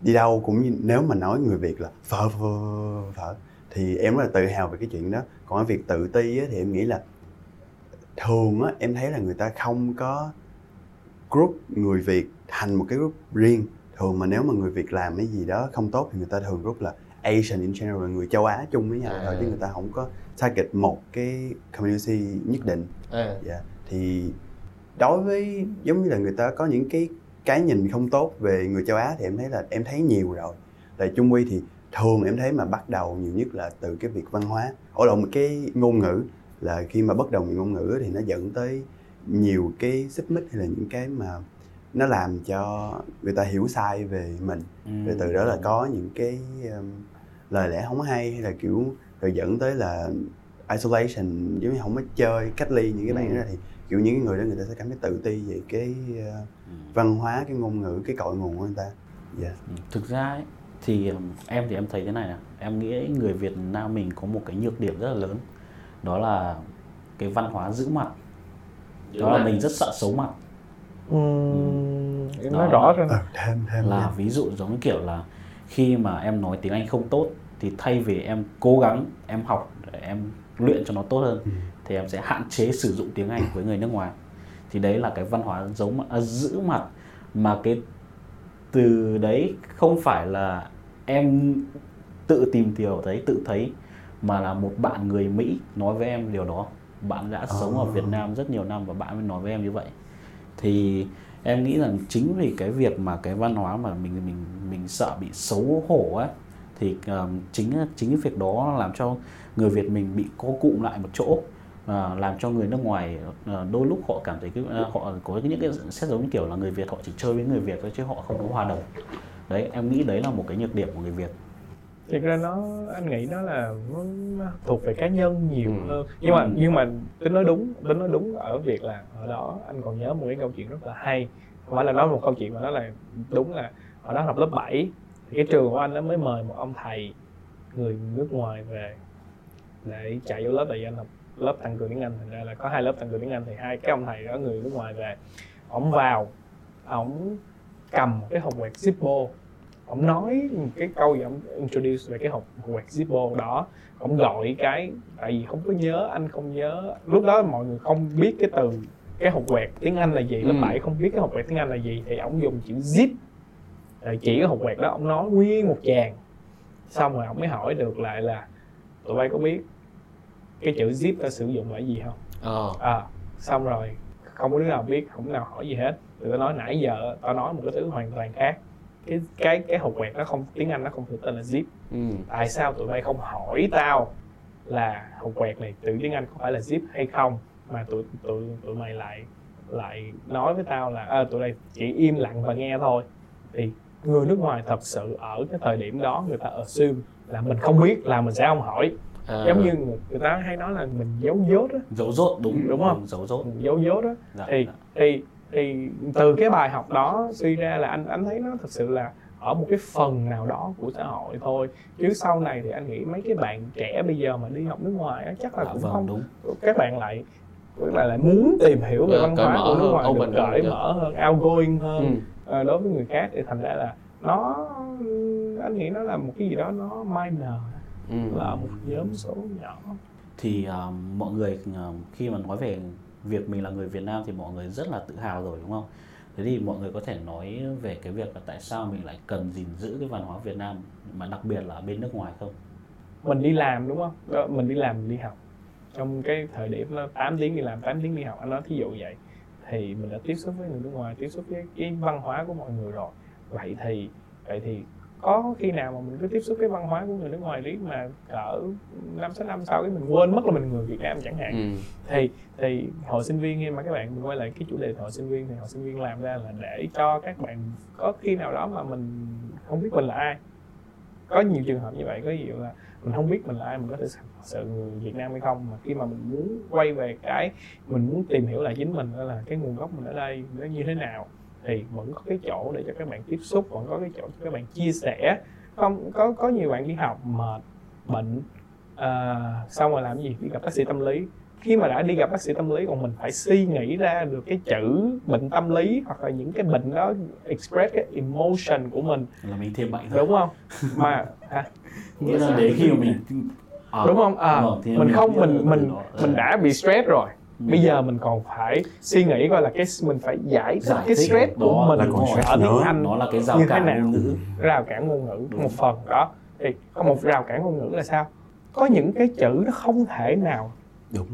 đi đâu cũng như nếu mà nói người Việt là phở phở phở thì em rất là tự hào về cái chuyện đó. Còn cái việc tự ti á, thì em nghĩ là thường á em thấy là người ta không có group người Việt thành một cái group riêng. Thường mà nếu mà người Việt làm cái gì đó không tốt thì người ta thường group là Asian in general người châu Á chung với nhau À. thôi chứ người ta không có target một cái community nhất định. À, dạ thì đối với giống như là người ta có những cái cái nhìn không tốt về người châu Á thì em thấy là em thấy nhiều rồi. Tại Trung Quy thì thường em thấy mà bắt đầu nhiều nhất là từ cái việc văn hóa. Ở lộn cái ngôn ngữ là khi mà bất đồng về ngôn ngữ thì nó dẫn tới nhiều cái xích mích hay là những cái mà nó làm cho người ta hiểu sai về mình. Ừ. rồi từ đó là có những cái um, lời lẽ không hay hay là kiểu rồi dẫn tới là isolation giống như không có chơi cách ly những cái bạn Ừ. đó thì kiểu những cái người đó người ta sẽ cảm thấy tự ti về cái uh, Ừ. văn hóa cái ngôn ngữ cái cội nguồn của người ta. Dạ. Ừ, thực ra ấy, thì em thì em thấy thế này nè em nghĩ người Việt Nam mình có một cái nhược điểm rất là lớn đó là cái văn hóa giữ mặt. Đó là mình rất sợ xấu mặt. Uhm, em nói rõ ờ, thêm thêm là ví dụ giống kiểu là khi mà em nói tiếng Anh không tốt thì thay vì em cố gắng em học để em luyện cho nó tốt hơn Ừ. thì em sẽ hạn chế sử dụng tiếng Anh với người nước ngoài thì đấy là cái văn hóa giấu mặt, à, giữ mặt mà cái từ đấy không phải là em tự tìm hiểu thấy tự thấy mà là một bạn người Mỹ nói với em điều đó bạn đã sống ở À. Việt Nam rất nhiều năm và bạn mới nói với em như vậy thì em nghĩ rằng chính vì cái việc mà cái văn hóa mà mình mình mình sợ bị xấu hổ ấy thì um, chính chính cái việc đó làm cho người Việt mình bị co cụm lại một chỗ. Uh, làm cho người nước ngoài uh, đôi lúc họ cảm thấy cái uh, họ có những cái xét giống như kiểu là người Việt họ chỉ chơi với người Việt thôi chứ họ không có hòa đồng. Đấy em nghĩ đấy là một cái nhược điểm của người Việt thực ra nó anh nghĩ nó là nó, thuộc về cá nhân nhiều Ừ. hơn nhưng mà Ừ. nhưng mà tính nói đúng tính nói đúng ở việc là ở đó anh còn nhớ một cái câu chuyện rất là hay không phải là nói một câu chuyện mà nó là đúng là ở đó học lớp 7 thì cái trường của anh nó mới mời một ông thầy người nước ngoài về để chạy vô lớp tại vì anh học lớp tăng cường tiếng Anh thành ra là có hai lớp tăng cường tiếng Anh thì hai cái ông thầy đó người nước ngoài về ổng vào ổng cầm cái hộp quẹt Zippo ông nói cái câu gì ông introduce về cái hộp quẹt Zippo đó. Ông gọi cái tại vì không có nhớ anh không nhớ. Lúc đó mọi người không biết cái từ cái hộp quẹt tiếng Anh là gì lớp Ừ. 7 không biết cái hộp quẹt tiếng Anh là gì thì ông dùng chữ zip rồi chỉ cái hộp quẹt đó. Ông nói nguyên một tràng xong rồi ông mới hỏi được lại là tụi bay có biết cái chữ zip ta sử dụng là gì không? Ờ. À xong rồi không có đứa nào biết không có nào hỏi gì hết. Tụi tao nói nãy giờ tao nói một cái thứ hoàn toàn khác cái cái cái hộp quẹt nó không tiếng anh nó không được tên là zip ừ. tại sao tụi bay không hỏi tao là hộp quẹt này từ tiếng anh có phải là zip hay không mà tụi tụi tụi mày lại lại nói với tao là à, tụi này chỉ im lặng và nghe thôi thì người nước ngoài thật sự ở cái thời điểm đó người ta assume là mình không biết là mình sẽ không hỏi à. giống như người, người ta hay nói là mình giấu dốt á giấu dốt đúng Đúng không? giấu dốt giấu dốt á dạ, thì dạ. thì thì từ cái bài học đó suy ra là anh anh thấy nó thật sự là ở một cái phần nào đó của xã hội thôi chứ sau này thì anh nghĩ mấy cái bạn trẻ bây giờ mà đi học nước ngoài á chắc là Dạ, cũng vâng, không đúng các bạn lại các bạn lại muốn tìm hiểu về Dạ, văn hóa của nước ngoài open được hơn, cởi dạ. mở hơn outgoing hơn Ừ. ờ, đối với người khác thì thành ra là nó anh nghĩ nó là một cái gì đó nó minor Ừ. là một nhóm số nhỏ thì à, mọi người à, khi mà nói về việc mình là người Việt Nam thì mọi người rất là tự hào rồi đúng không? Thế thì mọi người có thể nói về cái việc là tại sao mình lại cần gìn giữ cái văn hóa Việt Nam mà đặc biệt là ở bên nước ngoài không? mình đi làm đúng không Đó, mình đi làm mình đi học trong cái thời điểm là 8 tiếng đi làm 8 tiếng đi học anh nói thí dụ vậy thì mình đã tiếp xúc với người nước ngoài tiếp xúc với cái văn hóa của mọi người rồi vậy thì vậy thì có khi nào mà mình cứ tiếp xúc cái văn hóa của người nước ngoài riết mà cỡ năm sáu năm sau cái mình quên mất là mình người Việt Nam chẳng hạn. Ừ. thì thì hội sinh viên khi mà các bạn mình quay lại cái chủ đề hội sinh viên thì hội sinh viên làm ra là để cho các bạn có khi nào đó mà mình không biết mình là ai. Có nhiều trường hợp như vậy có ví dụ là mình không biết mình là ai mình có thể sự người Việt Nam hay không. Mà khi mà mình muốn quay về cái mình muốn tìm hiểu lại chính mình là cái nguồn gốc mình ở đây nó như thế nào thì vẫn có cái chỗ để cho các bạn tiếp xúc vẫn có cái chỗ cho các bạn chia sẻ. Không có có nhiều bạn đi học mệt bệnh à, xong rồi làm gì? Đi gặp bác sĩ tâm lý. Khi mà đã đi gặp bác sĩ tâm lý còn mình phải suy nghĩ ra được cái chữ bệnh tâm lý hoặc là những cái bệnh đó express cái emotion của mình. Là mình thêm bệnh thôi. đúng không? Mà à, Nghĩa là đến khi mà mình à, đúng không à, mình không mình mình mình đã bị stress rồi. Bây giờ mình còn phải suy nghĩ coi là cái mình phải giải thích cái stress của mình là còn stress ở tiếng. Anh nó là cái rào như thế cản nào? ngôn ngữ. rào cản ngôn ngữ Đúng. một phần đó thì có một rào cản ngôn ngữ là sao có những cái chữ nó không thể nào đúng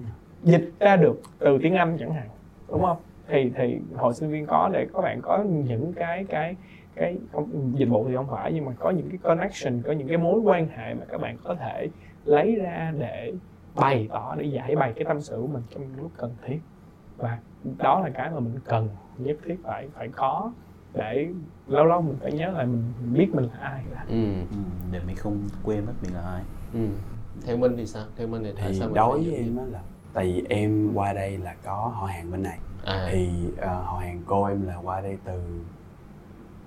dịch ra được từ tiếng Anh chẳng hạn đúng không thì thì hội sinh viên có để các bạn có những cái cái cái không, dịch vụ thì không phải nhưng mà có những cái connection có những cái mối quan hệ mà các bạn có thể lấy ra để bày tỏ để giải bày cái tâm sự của mình trong lúc cần thiết. Và đó là cái mà mình cần nhất thiết phải phải có để lâu lâu mình phải nhớ lại mình, mình biết mình là ai. Là ừ. ừ, để mình không quên mất mình là ai. Ừ. theo minh thì sao? Theo minh thì tại thì sao mình đối với em á là tại vì em qua đây là có họ hàng bên này. À. Thì uh, họ hàng cô em là qua đây từ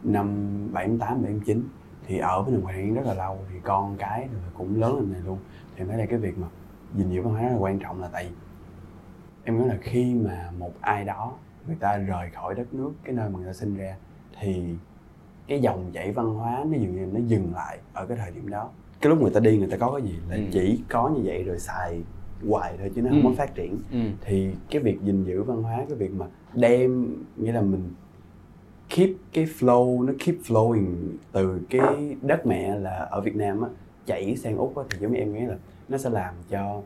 năm 78 79 thì ở với Đồng Hoàng rất là lâu thì con cái rồi cũng lớn lên này luôn. Thì em thấy là cái việc mà gìn giữ văn hóa rất là quan trọng là tại em nói là khi mà một ai đó người ta rời khỏi đất nước cái nơi mà người ta sinh ra thì cái dòng chảy văn hóa nó dường như nó dừng lại ở cái thời điểm đó cái lúc người ta đi người ta có cái gì là Ừ. chỉ có như vậy rồi xài hoài thôi chứ nó Ừ. không có phát triển ừ. thì cái việc gìn giữ văn hóa cái việc mà đem nghĩa là mình keep cái flow nó keep flowing từ cái đất mẹ là ở Việt Nam á chảy sang úc á thì giống như em nghĩ là nó sẽ làm cho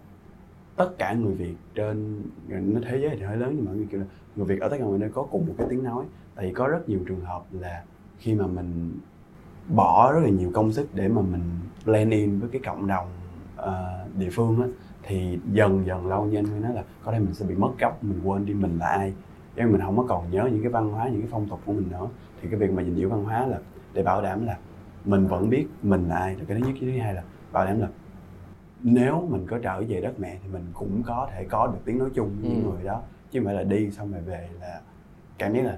tất cả người Việt trên nó thế giới thì hơi lớn nhưng mà người kiểu là người Việt ở tất cả mọi nơi có cùng một cái tiếng nói. Tại vì có rất nhiều trường hợp là khi mà mình bỏ rất là nhiều công sức để mà mình blend in với cái cộng đồng uh, địa phương á thì dần dần lâu nhanh mới nói là có thể mình sẽ bị mất gốc mình quên đi mình là ai. Nếu mình không có còn nhớ những cái văn hóa những cái phong tục của mình nữa. Thì cái việc mà gìn giữ văn hóa là để bảo đảm là mình vẫn biết mình là ai. Là cái thứ nhất cái thứ hai là bảo đảm là nếu mình có trở về đất mẹ thì mình cũng có thể có được tiếng nói chung với những Ừ. người đó chứ không phải là đi xong rồi về là cảm giác là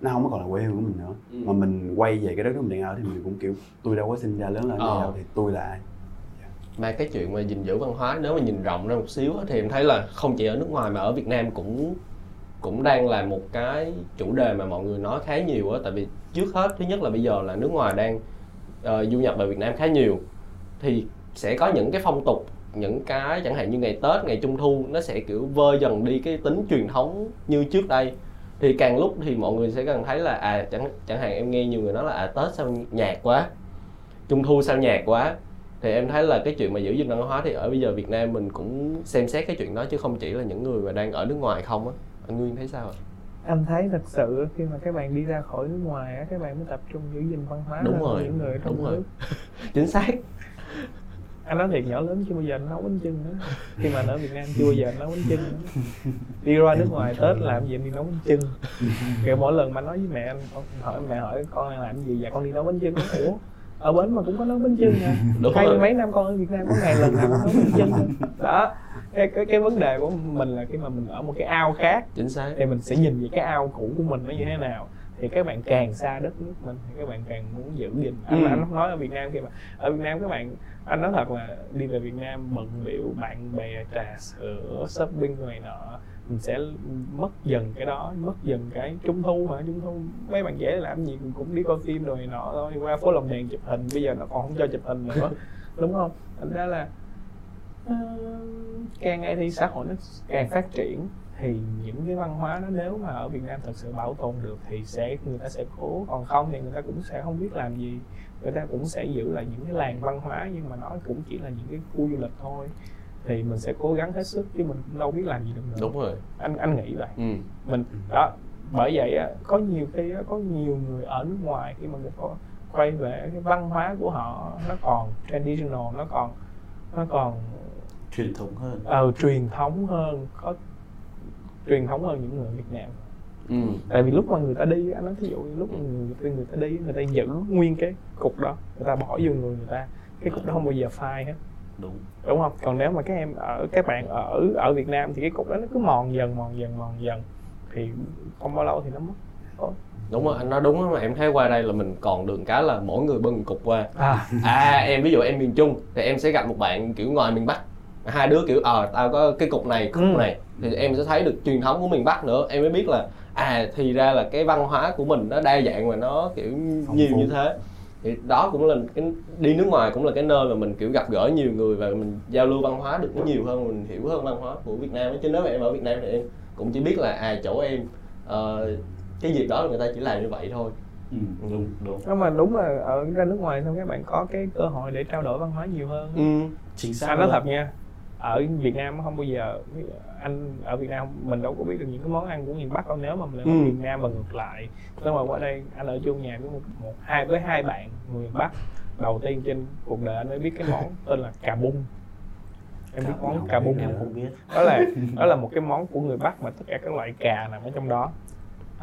nó không còn là quê hương của mình nữa Ừ. mà mình quay về cái đất nước mình đang ở thì mình cũng kiểu tôi đâu có sinh ra lớn lên Ờ. đâu thì tôi là ai mà cái chuyện mà gìn giữ văn hóa nếu mà nhìn rộng ra một xíu thì em thấy là không chỉ ở nước ngoài mà ở Việt Nam cũng cũng đang là một cái chủ đề mà mọi người nói khá nhiều á tại vì trước hết thứ nhất là bây giờ là nước ngoài đang ờ, du nhập vào Việt Nam khá nhiều thì sẽ có những cái phong tục những cái chẳng hạn như ngày Tết ngày Trung thu nó sẽ kiểu vơi dần đi cái tính truyền thống như trước đây. Thì càng lúc thì mọi người sẽ càng thấy là à chẳng chẳng hạn em nghe nhiều người nói là à Tết sao nhạt quá Trung thu sao nhạt quá. Thì em thấy là cái chuyện mà giữ gìn văn hóa thì ở bây giờ Việt Nam mình cũng xem xét cái chuyện đó chứ không chỉ là những người mà đang ở nước ngoài không á. Anh Nguyên thấy sao ạ? anh thấy thật sự khi mà các bạn đi ra khỏi nước ngoài á các bạn mới tập trung giữ gìn văn hóa Đúng rồi, những người trong đúng rồi. nước. Chính xác anh nói thiệt nhỏ lớn chưa bao giờ anh nấu bánh chưng nữa khi mà anh ở Việt Nam chưa bao giờ anh nấu bánh chưng nữa đi ra nước ngoài Tết làm gì anh đi nấu bánh chưng. Kiểu mỗi lần mà nói với mẹ anh hỏi mẹ hỏi con làm gì dạ con đi nấu bánh chưng. Ủa ở bến mà cũng có nấu bánh chưng hả? Hay rồi. mấy năm con ở Việt Nam có ngày lần nào nấu bánh chưng đó cái, cái cái vấn đề của mình là khi mà mình ở một cái ao khác chính xác. thì mình sẽ nhìn về cái ao cũ của mình nó như thế nào thì các bạn càng xa đất nước mình thì các bạn càng muốn giữ gìn. Anh, Ừ. anh nói ở Việt Nam khi mà ở Việt Nam các bạn anh nói thật là đi về Việt Nam bận biểu bạn bè trà sữa shopping rồi này nọ mình sẽ mất dần cái đó mất dần cái trung thu mà trung thu mấy bạn trẻ làm gì cũng đi coi phim rồi nọ thôi qua phố lồng đèn chụp hình bây giờ nó còn không cho chụp hình nữa đúng không? Thành ra là ờ, càng ngày thì xã hội nó càng phát triển thì những cái văn hóa đó nếu mà ở Việt Nam thật sự bảo tồn được thì sẽ người ta sẽ cố còn không thì người ta cũng sẽ không biết làm gì. Người ta cũng sẽ giữ lại những cái làng văn hóa nhưng mà nó cũng chỉ là những cái khu du lịch thôi. Thì mình sẽ cố gắng hết sức chứ mình cũng đâu biết làm gì được nữa. Đúng rồi. Anh anh nghĩ vậy. Ừ. mình đó bởi vậy á, có nhiều khi á, có nhiều người ở nước ngoài khi mà người ta quay về cái văn hóa của họ nó còn traditional nó còn nó còn truyền thống hơn. ờ, truyền thống hơn có truyền thống hơn những người Việt Nam. Ừ. tại vì lúc mà người ta đi anh nói thí dụ lúc mà người, người ta đi người ta giữ nguyên cái cục đó người ta bỏ vô người người ta cái cục đó không bao giờ phai hết. Đúng. Đúng không? Còn nếu mà các em ở các bạn ở ở Việt Nam thì cái cục đó nó cứ mòn dần mòn dần mòn dần. Thì không bao lâu thì nó mất. Thôi đúng rồi anh nói đúng mà em thấy qua đây là mình còn đường cái là mỗi người bưng cục qua. À. À em ví dụ em miền Trung thì em sẽ gặp một bạn kiểu ngoài miền Bắc hai đứa kiểu ờ tao có cái cục này cục Ừ. này. Thì em sẽ thấy được truyền thống của miền Bắc nữa. Em mới biết là à thì ra là cái văn hóa của mình nó đa dạng và nó kiểu nhiều như thế. Thì đó cũng là cái đi nước ngoài cũng là cái nơi mà mình kiểu gặp gỡ nhiều người và mình giao lưu văn hóa được nhiều hơn mình hiểu hơn văn hóa của Việt Nam chứ nếu mà em ở Việt Nam thì em cũng chỉ biết là à chỗ em ờ, cái việc đó là người ta chỉ làm như vậy thôi. Ừ, đúng đúng. Nhưng mà đúng là ở ra nước ngoài xong các bạn có cái cơ hội để trao đổi văn hóa nhiều hơn. Ừ. chính xác nói luôn. thật nha ở Việt Nam không bao giờ anh ở Việt Nam mình đâu có biết được những cái món ăn của miền Bắc đâu. Nếu mà mình ở Ừ. Việt Nam và ngược lại nếu mà qua đây anh ở chung nhà với một, một hai với hai bạn người miền Bắc. Đầu tiên trên cuộc đời anh mới biết cái món tên là cà bung. Em biết món cà bung em không? không biết. Đó là đó là một cái món của người Bắc mà tất cả các loại cà nằm ở trong đó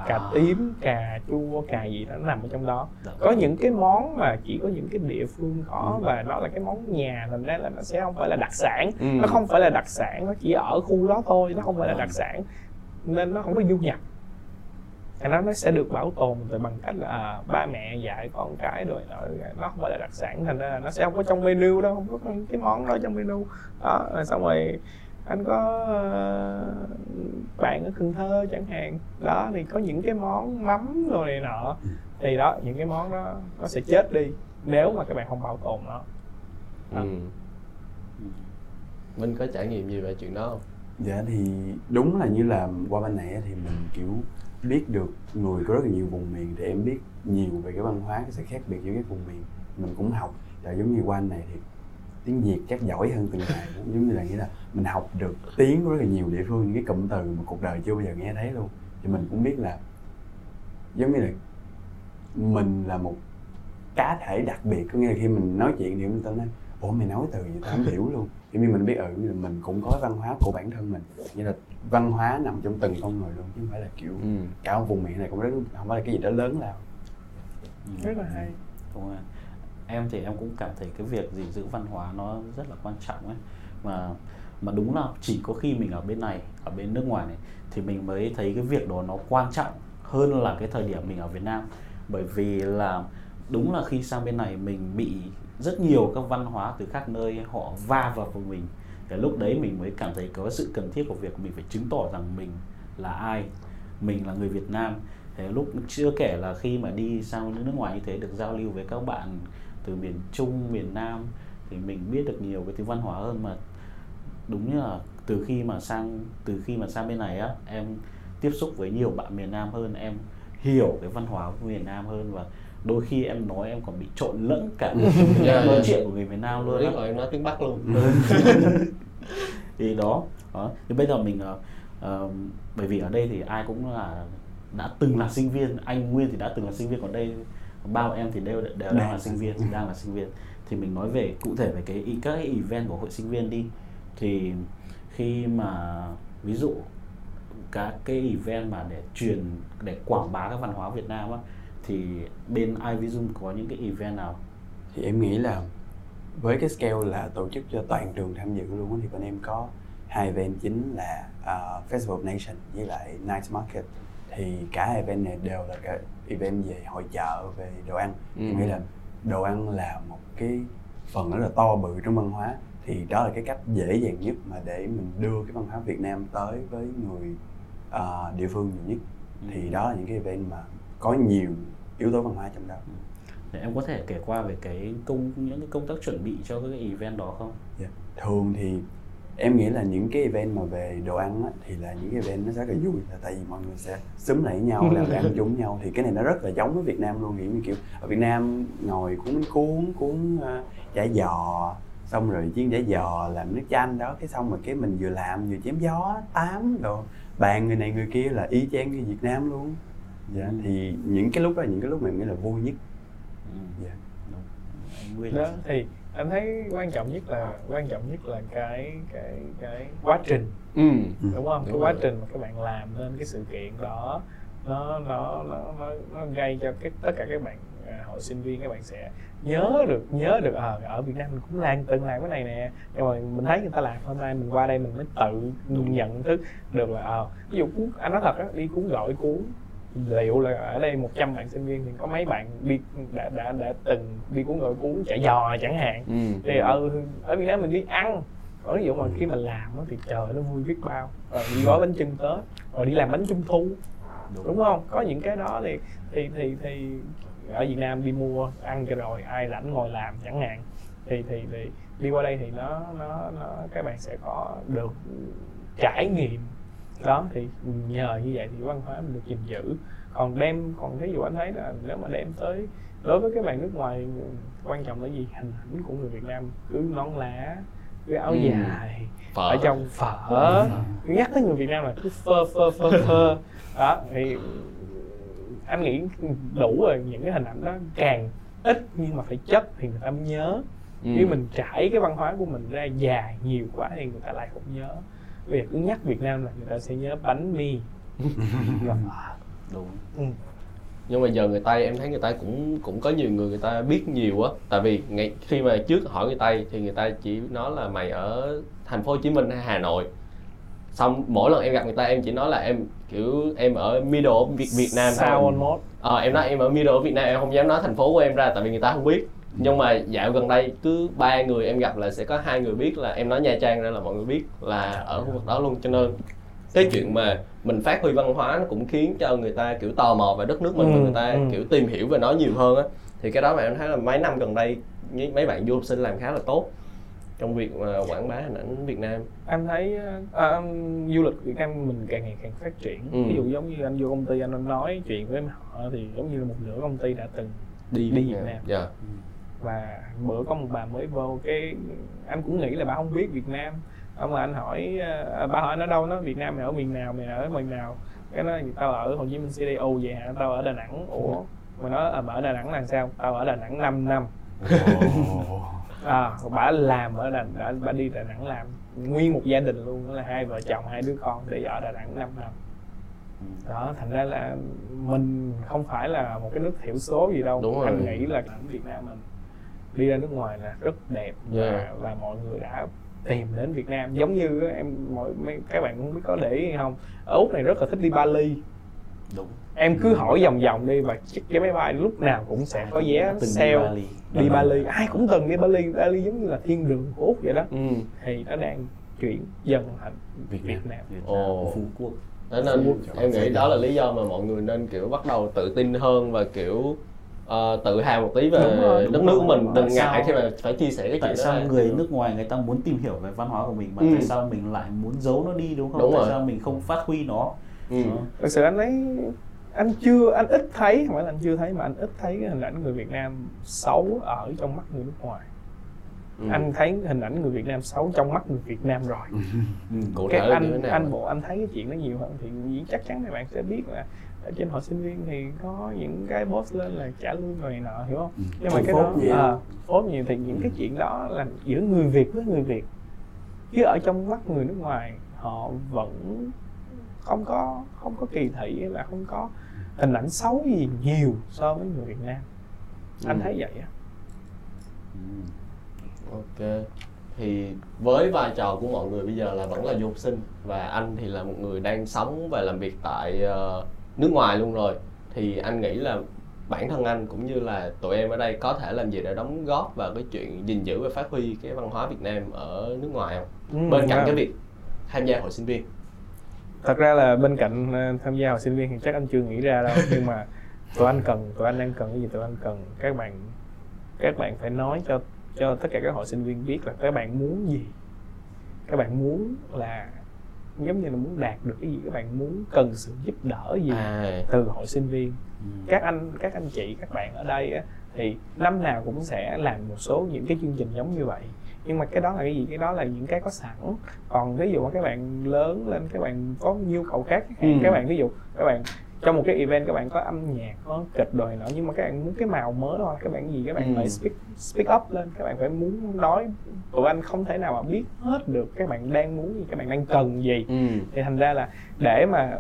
cà À, tím cà chua cà gì đó nó nằm ở trong đó. Dạ. có những cái món mà chỉ có những cái địa phương có và nó là cái món nhà thành ra là nó sẽ không phải là đặc sản. Ừ. nó không phải là đặc sản nó chỉ ở khu đó thôi nó không phải là đặc sản. Nên nó không có du nhập. Thành ra nó sẽ được bảo tồn từ bằng cách là à, ba mẹ dạy con cái rồi nó, nó không phải là đặc sản thành ra là nó sẽ không có trong menu đâu không có cái món đó trong menu. Đó rồi xong rồi anh có ờ, bạn ở Cần Thơ chẳng hạn. Đó thì có những cái món mắm rồi này nọ. Thì đó những cái món đó nó sẽ chết đi nếu mà các bạn không bảo tồn nó. Ừ. Minh có trải nghiệm gì về chuyện đó không? Dạ thì đúng là như là qua bên này thì mình kiểu biết được người có rất là nhiều vùng miền thì em biết nhiều về cái văn hóa cái sự khác biệt giữa các vùng miền. Mình cũng học tại giống như qua anh này thì tiếng Việt chắc giỏi hơn từng ngày giống như là nghĩa là mình học được tiếng của rất là nhiều địa phương những cái cụm từ mà cuộc đời chưa bao giờ nghe thấy luôn thì mình cũng biết là giống như là mình là một cá thể đặc biệt có nghĩa là khi mình nói chuyện thì người ta nói ủa mày nói từ gì tao không hiểu luôn như mình biết ừ mình cũng có văn hóa của bản thân mình như là văn hóa nằm trong từng con người luôn chứ không phải là kiểu Ừ. cả một vùng miền này cũng rất không phải là cái gì đó lớn lao Ừ. rất là hay Đúng rồi. Em thì em cũng cảm thấy cái việc gìn giữ văn hóa nó rất là quan trọng ấy. Mà mà đúng là chỉ có khi mình ở bên này, ở bên nước ngoài này, thì mình mới thấy cái việc đó nó quan trọng hơn là cái thời điểm mình ở Việt Nam. Bởi vì là đúng là khi sang bên này mình bị rất nhiều các văn hóa từ các nơi họ va vào của mình. Cái lúc đấy mình mới cảm thấy có sự cần thiết của việc mình phải chứng tỏ rằng mình là ai, mình là người Việt Nam. Thế lúc chưa kể là khi mà đi sang nước ngoài như thế, được giao lưu với các bạn từ miền Trung miền Nam thì mình biết được nhiều cái thứ văn hóa hơn. Mà đúng như là từ khi mà sang từ khi mà sang bên này á em tiếp xúc với nhiều bạn miền Nam hơn em hiểu cái văn hóa của miền Nam hơn. Và đôi khi em nói em còn bị trộn lẫn cả cái Dạ, nói dạ. chuyện của người miền Nam luôn rồi em nói tiếng Bắc luôn. Thì đó, đó. thì bây giờ mình ờ, bởi vì ở đây thì ai cũng là đã từng là sinh viên anh Nguyên thì đã từng là sinh viên còn đây bao em thì đều đều đang là sinh viên đang là sinh viên. Thì mình nói về cụ thể về cái các cái event của hội sinh viên đi. Thì khi mà ví dụ các cái event mà để truyền để quảng bá các văn hóa Việt Nam á thì bên iVisum có những cái event nào? Thì em nghĩ là với cái scale là tổ chức cho toàn trường tham dự luôn á, thì bên em có hai event chính là uh, Festival of Nation với lại Night Market thì cả event này đều là cái event về hội chợ về đồ ăn Ừ. nghĩ là đồ ăn là một cái phần rất là to bự trong văn hóa thì đó là cái cách dễ dàng nhất mà để mình đưa cái văn hóa Việt Nam tới với người ờ, địa phương nhiều nhất thì đó là những cái event mà có nhiều yếu tố văn hóa trong đó Để em có thể kể qua về cái công những cái công tác chuẩn bị cho cái event đó không? Dạ. Thường thì em nghĩ là những cái event mà về đồ ăn á, thì là những cái event nó rất là vui. Là tại vì mọi người sẽ xúm lại với nhau làm ăn chung nhau. Thì cái này nó rất là giống với Việt Nam luôn kiểu như kiểu ở Việt Nam ngồi cuốn cuốn cuốn uh, chả giò xong rồi chiên chả giò làm nước chanh đó cái xong rồi cái mình vừa làm vừa chém gió tám đồ. Bàn người này người kia là y chang như Việt Nam luôn. Dạ Ừ. thì những cái lúc đó là những cái lúc mà em nghĩ là vui nhất. Ừ. dạ. Đúng. Anh Nguyên đó thì anh thấy quan trọng nhất là quan trọng nhất là cái cái cái quá trình. Ừ. đúng không? Cái Đúng quá rồi. trình mà các bạn làm nên cái sự kiện đó nó nó nó nó, nó gây cho cái tất cả các bạn à, hội sinh viên các bạn sẽ nhớ được nhớ được ờ ở Việt Nam mình cũng làm từng làm cái này nè. Nhưng mà mình thấy người ta làm hôm nay mình qua đây mình mới tự nhận thức được là ờ ví dụ cuốn anh nói thật á đi cuốn gọi cuốn liệu là ở đây 100 bạn sinh viên thì có mấy bạn đi đã đã đã từng đi cuốn gọi cuốn chả giò chẳng hạn. Ừ. thì ừ, ở Việt Nam mình đi ăn. Còn ví dụ mà khi mà làm thì trời nó vui biết bao. Rồi đi gói bánh chưng tết rồi đi làm bánh trung thu. Đúng không? Có những cái đó thì thì thì thì ở Việt Nam đi mua ăn cho rồi ai rảnh ngồi làm chẳng hạn. Thì thì thì đi qua đây thì nó nó nó các bạn sẽ có được trải nghiệm đó thì nhờ như vậy thì văn hóa mình được gìn giữ. Còn đem còn ví dụ anh thấy là nếu mà đem tới đối với các bạn nước ngoài quan trọng là gì? Hình ảnh của người Việt Nam cứ nón lá cái áo Ừ. dài phở. ở trong phở. Nhắc tới người Việt Nam là cứ phơ phơ phơ phơ. Đó thì anh nghĩ đủ rồi những cái hình ảnh đó càng ít nhưng mà phải chất thì người ta mới nhớ. Ừ. nếu mình trải cái văn hóa của mình ra dài nhiều quá thì người ta lại không nhớ cứ nhắc Việt Nam là người ta sẽ nhớ bánh mì. Và phở. đúng. Ừ. nhưng mà giờ người tây em thấy người ta cũng cũng có nhiều người người ta biết nhiều á. Tại vì ngày khi mà trước hỏi người tây thì người ta chỉ nói là mày ở thành phố hồ chí minh hay hà nội. Xong mỗi lần em gặp người ta em chỉ nói là em kiểu em ở middle of Việt, Việt Nam Sao on mode ờ em nói em ở middle of Việt Nam em không dám nói thành phố của em ra tại vì người ta không biết nhưng mà dạo gần đây cứ ba người em gặp là sẽ có hai người biết là em nói Nha Trang ra là mọi người biết là ở khu vực đó luôn. Cho nên cái chuyện mà mình phát huy văn hóa nó cũng khiến cho người ta kiểu tò mò về đất nước mình và Ừ, người ta ừ. kiểu tìm hiểu về nó nhiều hơn á. Thì cái đó mà em thấy là mấy năm gần đây mấy bạn du học sinh làm khá là tốt trong việc mà quảng bá hình ảnh Việt Nam. Em thấy à, à, du lịch Việt Nam mình càng ngày càng phát triển. Ừ. ví dụ giống như anh vô công ty anh nói chuyện với họ thì giống như là một nửa công ty đã từng đi đi Việt Nam. Dạ và bữa có một bà mới vô cái anh cũng nghĩ là bà không biết Việt Nam. Ông mà anh hỏi ờ, bà hỏi nó đâu? Nó Việt Nam mày ở miền nào? Mày ở miền nào? Cái nó tao ở Hồ Chí Minh City. Ồ vậy hả? Tao ở Đà Nẵng. Ủa? Mà nó "Ờ, mà ở Đà Nẵng là sao? Tao ở Đà Nẵng 5 năm. À bà làm ở Đà đã bà đi Đà Nẵng làm nguyên một gia đình luôn đó là hai vợ chồng hai đứa con để ở Đà Nẵng 5 năm. Đó thành ra là mình không phải là một cái nước thiểu số gì đâu. Đúng rồi. anh nghĩ là Việt Nam mình đi ra nước ngoài là rất đẹp và, Yeah. và mọi người đã tìm đến Việt Nam. Giống như em mọi mấy các bạn không biết có để ý hay không ở úc này rất là thích đi Bali. Đúng. Em cứ hỏi vòng vòng đi và chiếc cái máy bay lúc nào cũng sẽ có vé Từng đi sale Bali. đi Bali. Ai cũng từng đi Bali. Bali giống như là thiên đường của úc vậy đó. Ừ. thì nó đang chuyển dần thành Việt Việt Nam. Nam. Việt Nam, Ồ. Phú Quốc. Thế nên em nghĩ đó là lý do mà mọi người nên kiểu bắt đầu tự tin hơn và kiểu ờ, tự hào một tí về Đúng rồi, đúng đất nước của mình đừng ngại Tại khi mà phải chia sẻ cái tại chuyện đó sao ra. người nước ngoài người ta muốn tìm hiểu về văn hóa của mình mà Ừ. tại sao mình lại muốn giấu nó đi đúng không Đúng tại rồi. sao mình không phát huy nó ừ. Đó. thực sự anh thấy anh chưa anh ít thấy không phải là anh chưa thấy mà anh ít thấy cái hình ảnh người Việt Nam xấu ở trong mắt người nước ngoài Ừ. anh thấy hình ảnh người Việt Nam xấu trong mắt người Việt Nam rồi Ừ. cái anh anh bộ anh thấy cái chuyện đó nhiều hơn thì chắc chắn các bạn sẽ biết là ở trên hội sinh viên thì có những cái post lên là trả lương rồi này nọ hiểu không Ừ. nhưng mà Phốt cái đó nhiều. à, phốt nhiều thì những cái chuyện đó là giữa người Việt với người Việt chứ ở trong mắt người nước ngoài họ vẫn không có không có kỳ thị hay là không có hình ảnh xấu gì nhiều so với người Việt Nam anh Ừ. thấy vậy á Ừ. ok thì với vai trò của mọi người bây giờ là vẫn là du học sinh và anh thì là một người đang sống và làm việc tại ờ, nước ngoài luôn rồi thì anh nghĩ là bản thân anh cũng như là tụi em ở đây có thể làm gì để đóng góp vào cái chuyện gìn giữ và phát huy cái văn hóa Việt Nam ở nước ngoài không? Ừ, Bên cạnh dạ. cái việc tham gia hội sinh viên. thật ra là bên cạnh ờ, tham gia hội sinh viên thì chắc anh chưa nghĩ ra đâu nhưng mà tụi anh cần tụi anh đang cần cái gì tụi anh cần các bạn các bạn phải nói cho cho tất cả các hội sinh viên biết là các bạn muốn gì các bạn muốn là giống như là muốn đạt được cái gì các bạn muốn cần sự giúp đỡ gì À, từ hội sinh viên. Ừ. các anh các anh chị các bạn ở đây á, thì năm nào cũng sẽ làm một số những cái chương trình giống như vậy. Nhưng mà cái đó là cái gì? Cái đó là những cái có sẵn. Còn ví dụ mà các bạn lớn lên các bạn có nhu cầu khác Ừ. các bạn ví dụ các bạn trong một cái event các bạn có âm nhạc có kịch này nọ nhưng mà các bạn muốn cái màu mới thôi. Các bạn gì các bạn Ừ. phải speak speak up lên. Các bạn phải muốn nói. Tụi anh không thể nào mà biết hết được các bạn đang muốn gì các bạn đang cần gì. Ừ. thì thành ra là để mà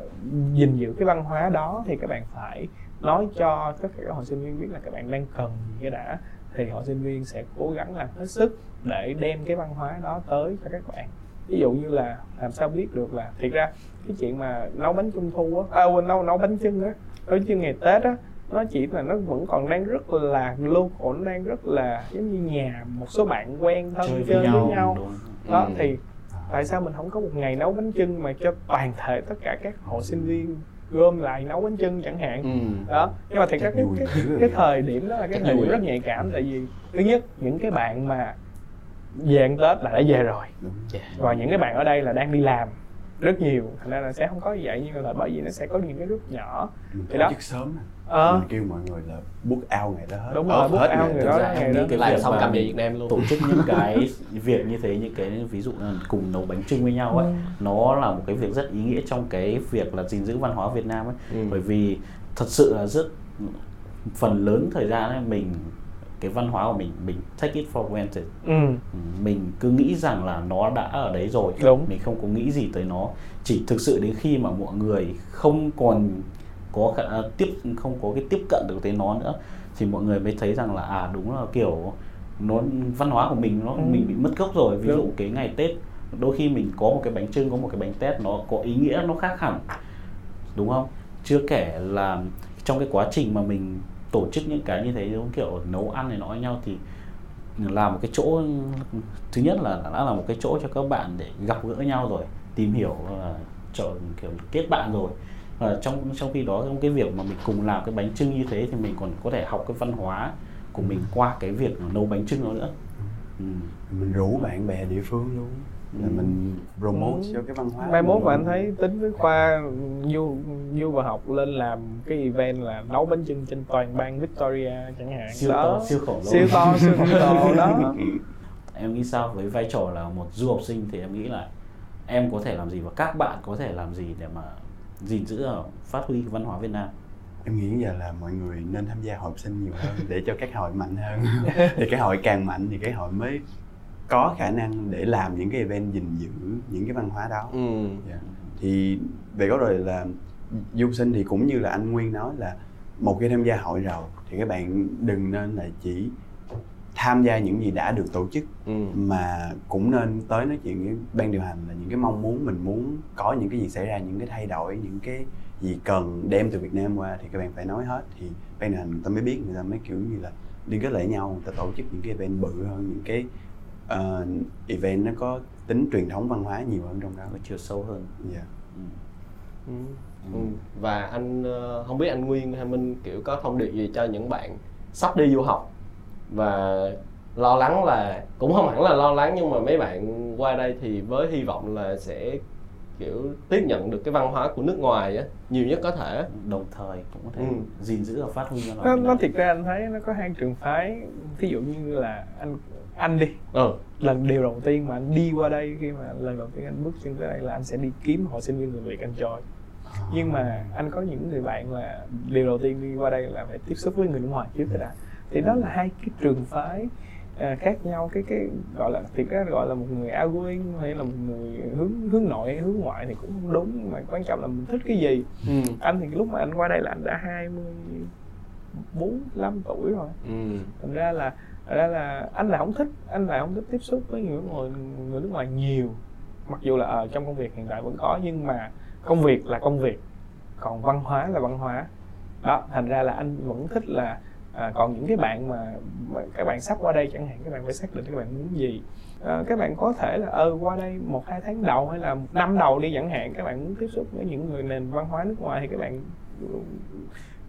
gìn giữ cái văn hóa đó thì các bạn phải nói cho tất cả các hội sinh viên biết là các bạn đang cần gì cái đã. Thì hội sinh viên sẽ cố gắng làm hết sức để đem cái văn hóa đó tới cho các bạn ví dụ như là làm sao biết được là thiệt ra cái chuyện mà nấu bánh trung thu á à quên nấu nấu bánh chưng á nấu chưng ngày tết á nó chỉ là nó vẫn còn đang rất là local nó đang rất là giống như nhà một số bạn quen thân chơi chơi với nhau, với nhau đó Ừ. thì tại sao mình không có một ngày nấu bánh chưng mà cho toàn thể tất cả các hội sinh viên gom lại nấu bánh chưng chẳng hạn Ừ. đó nhưng mà thiệt ra cái, cái, rồi. cái thời điểm đó là cái thời điểm rất nhạy cảm tại vì thứ nhất những cái bạn mà về ăn tết là đã về rồi Đúng. và những cái bạn ở đây là đang đi làm rất nhiều thành ra là sẽ không có vậy nhưng mà là bởi vì nó sẽ có những cái group nhỏ Mình Thì tổ đó. chức sớm. Ờ. mình kêu mọi người là book out ngày đó hết Đúng rồi, Off book hết out ngày ngày đó. đó. ra em đó. cái làm việc xong cầm về Việt Nam luôn tổ chức những cái việc như thế những cái ví dụ là cùng nấu bánh trưng với nhau ấy Ừ. nó là một cái việc rất ý nghĩa trong cái việc là gìn giữ văn hóa Việt Nam ấy Ừ. bởi vì thật sự là rất phần lớn thời gian ấy mình cái văn hóa của mình mình take it for granted. Ừ. Ừ, mình cứ nghĩ rằng là nó đã ở đấy rồi. Đúng. mình không có nghĩ gì tới nó. Chỉ thực sự đến khi mà mọi người không còn có khả, à, tiếp không có cái tiếp cận được tới nó nữa thì mọi người mới thấy rằng là à đúng là kiểu nó văn hóa của mình nó Ừ. mình bị mất gốc rồi. Ví dụ Đúng. cái ngày Tết đôi khi mình có một cái bánh trưng có một cái bánh tét nó có ý nghĩa nó khác hẳn. Đúng không? Chưa kể là trong cái quá trình mà mình tổ chức những cái như thế giống kiểu nấu ăn này với nhau thì là một cái chỗ thứ nhất là đã là một cái chỗ cho các bạn để gặp gỡ nhau rồi tìm hiểu chọn kiểu kết bạn rồi. Và trong trong khi đó trong cái việc mà mình cùng làm cái bánh trưng như thế thì mình còn có thể học cái văn hóa của mình qua cái việc nấu bánh trưng đó nữa. Ừ. mình rủ bạn bè địa phương luôn là Ừ. mình promote Ừ. cho cái văn hóa mai mốt mà anh thấy tính với khoa du du và học lên làm cái event là nấu bánh chưng trên toàn bang Victoria chẳng hạn. Siêu đó. to siêu khổng lồ siêu to siêu khổng lồ đó. Em nghĩ sao? Với vai trò là một du học sinh thì em nghĩ là em có thể làm gì và các bạn có thể làm gì để mà gìn giữ và phát huy văn hóa Việt Nam? Em nghĩ giờ là mọi người nên tham gia hội học sinh nhiều hơn để cho các hội mạnh hơn. Thì cái hội càng mạnh thì cái hội mới có khả năng để làm những cái event gìn giữ những cái văn hóa đó ừ. Dạ. thì về góc rồi là du sinh thì cũng như là anh Nguyên nói là một khi tham gia hội rồi thì các bạn đừng nên là chỉ tham gia những gì đã được tổ chức Ừ. mà cũng nên tới nói chuyện với ban điều hành là những cái mong muốn mình muốn có những cái gì xảy ra những cái thay đổi những cái gì cần đem từ Việt Nam qua thì các bạn phải nói hết thì ban điều hành người ta mới biết người ta mới kiểu như là liên kết lại nhau người ta tổ chức những cái event bự hơn những cái ờ, event nó có tính truyền thống văn hóa nhiều hơn trong đó có chiều sâu hơn dạ ừ. Ừ. Ừ. và anh ờ, không biết anh Nguyên hay Minh kiểu có thông điệp gì cho những bạn sắp đi du học và lo lắng là cũng không hẳn là lo lắng nhưng mà mấy bạn qua đây thì với hy vọng là sẽ kiểu tiếp nhận được cái văn hóa của nước ngoài á nhiều nhất có thể đồng thời cũng có thể Ừ. gìn giữ và phát huy nó, Việt nó Nam. thiệt ra anh thấy nó có hai trường phái ví dụ như là anh anh đi. Ừ. Lần điều đầu tiên mà anh đi qua đây khi mà lần đầu tiên anh bước chân tới đây là anh sẽ đi kiếm hội sinh viên người Việt anh join nhưng mà anh có những người bạn là điều đầu tiên đi qua đây là phải tiếp xúc với người nước ngoài trước cái đã. Thì đó là hai cái trường phái à, khác nhau. Cái cái gọi là thiệt ra gọi là một người outgoing hay là một người hướng hướng nội hay hướng ngoại thì cũng không đúng mà quan trọng là mình thích cái gì. Ừ. Anh thì lúc mà anh qua đây là anh đã hai mươi bốn năm tuổi rồi. Ừ. Thành ra là ra là anh lại không thích anh lại không thích tiếp xúc với người nước ngoài người nước ngoài nhiều. Mặc dù là ở trong công việc hiện tại vẫn có nhưng mà công việc là công việc. Còn văn hóa là văn hóa. Đó thành ra là anh vẫn thích là à, còn những cái bạn mà, mà các bạn sắp qua đây chẳng hạn các bạn phải xác định các bạn muốn gì. À, các bạn có thể là ờ qua đây một hai tháng đầu hay là một năm đầu đi chẳng hạn các bạn muốn tiếp xúc với những người nền văn hóa nước ngoài thì các bạn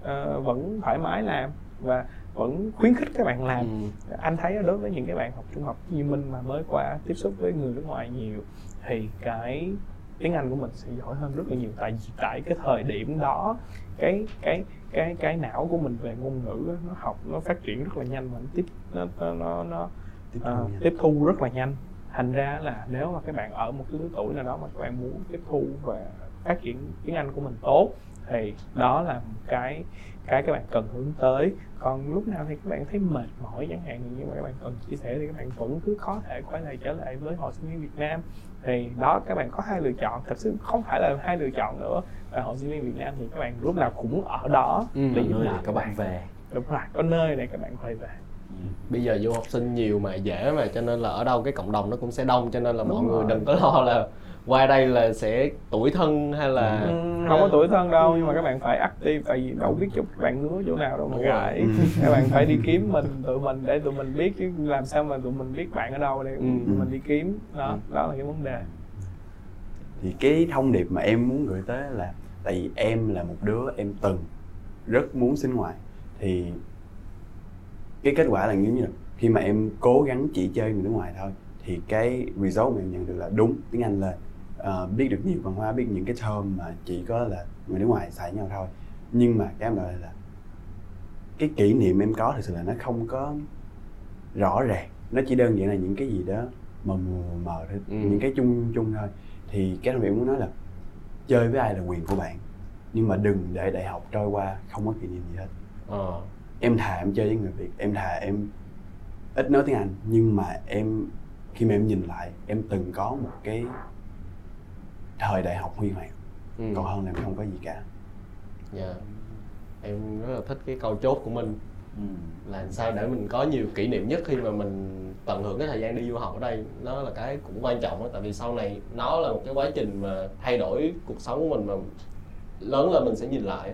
ờ, vẫn thoải mái làm. Và vẫn khuyến khích các bạn làm. Ừ anh thấy đối với những cái bạn học trung học như minh mà mới qua tiếp xúc với người nước ngoài nhiều thì cái tiếng Anh của mình sẽ giỏi hơn rất là nhiều. Tại vì tại cái thời điểm đó cái cái cái cái não của mình về ngôn ngữ nó học nó phát triển rất là nhanh và nó tiếp nó nó nó, nó tiếp ờ, theo nha. tiếp thu rất là nhanh. Thành ra là nếu mà các bạn ở một cái lứa tuổi nào đó mà các bạn muốn tiếp thu và phát triển tiếng Anh của mình tốt thì đó là một cái cái các bạn cần hướng tới còn lúc nào thì các bạn thấy mệt mỏi chẳng hạn nhưng mà các bạn cần chia sẻ thì các bạn vẫn cứ có thể quay lại trở lại với hội sinh viên Việt Nam thì đó các bạn có hai lựa chọn thật sự không phải là hai lựa chọn nữa ở hội sinh viên Việt Nam thì các bạn lúc nào cũng ở đó Ừ. để giúp đỡ các bạn về đúng rồi có nơi để các bạn quay về Ừ. bây giờ du học sinh nhiều mà dễ mà cho nên là ở đâu cái cộng đồng nó cũng sẽ đông cho nên là mọi Đúng người rồi. đừng có lo là qua đây là sẽ tuổi thân hay là Ừ, không có tuổi thân đâu nhưng mà các bạn phải active tại vì đâu biết chụp bạn ngứa chỗ nào đâu mà gãi Ừ. các bạn phải đi kiếm mình tụi mình để tụi mình biết chứ làm sao mà tụi mình biết bạn ở đâu để Ừ. mình đi kiếm. Đó đó là cái vấn đề. Thì cái thông điệp mà em muốn gửi tới là tại vì em là một đứa em từng rất muốn sinh ngoại thì cái kết quả là như như là khi mà em cố gắng chỉ chơi người nước ngoài thôi thì cái result mà em nhận được là đúng tiếng Anh lên Ờ, biết được nhiều văn hóa biết những cái term mà chỉ có là người nước ngoài xài nhau thôi. Nhưng mà cái em nói là cái kỷ niệm em có thực sự là nó không có rõ ràng. Nó chỉ đơn giản là những cái gì đó mờ mờ mờ thôi Ừ. những cái chung chung thôi. Thì cái thông điệp muốn nói là chơi với ai là quyền của bạn nhưng mà đừng để đại học trôi qua không có kỷ niệm gì hết. Ờ. Em thà em chơi với người việt em thà em ít nói tiếng anh nhưng mà em khi mà em nhìn lại em từng có một cái thời đại học huy hoàng. Ừ. còn hơn là không có gì cả. Dạ. Em rất là thích cái câu chốt của mình. Ừ. là làm sao để mình có nhiều kỷ niệm nhất khi mà mình tận hưởng cái thời gian đi du học ở đây. Nó là cái cũng quan trọng đó tại vì sau này nó là một cái quá trình mà thay đổi cuộc sống của mình mà lớn lên mình sẽ nhìn lại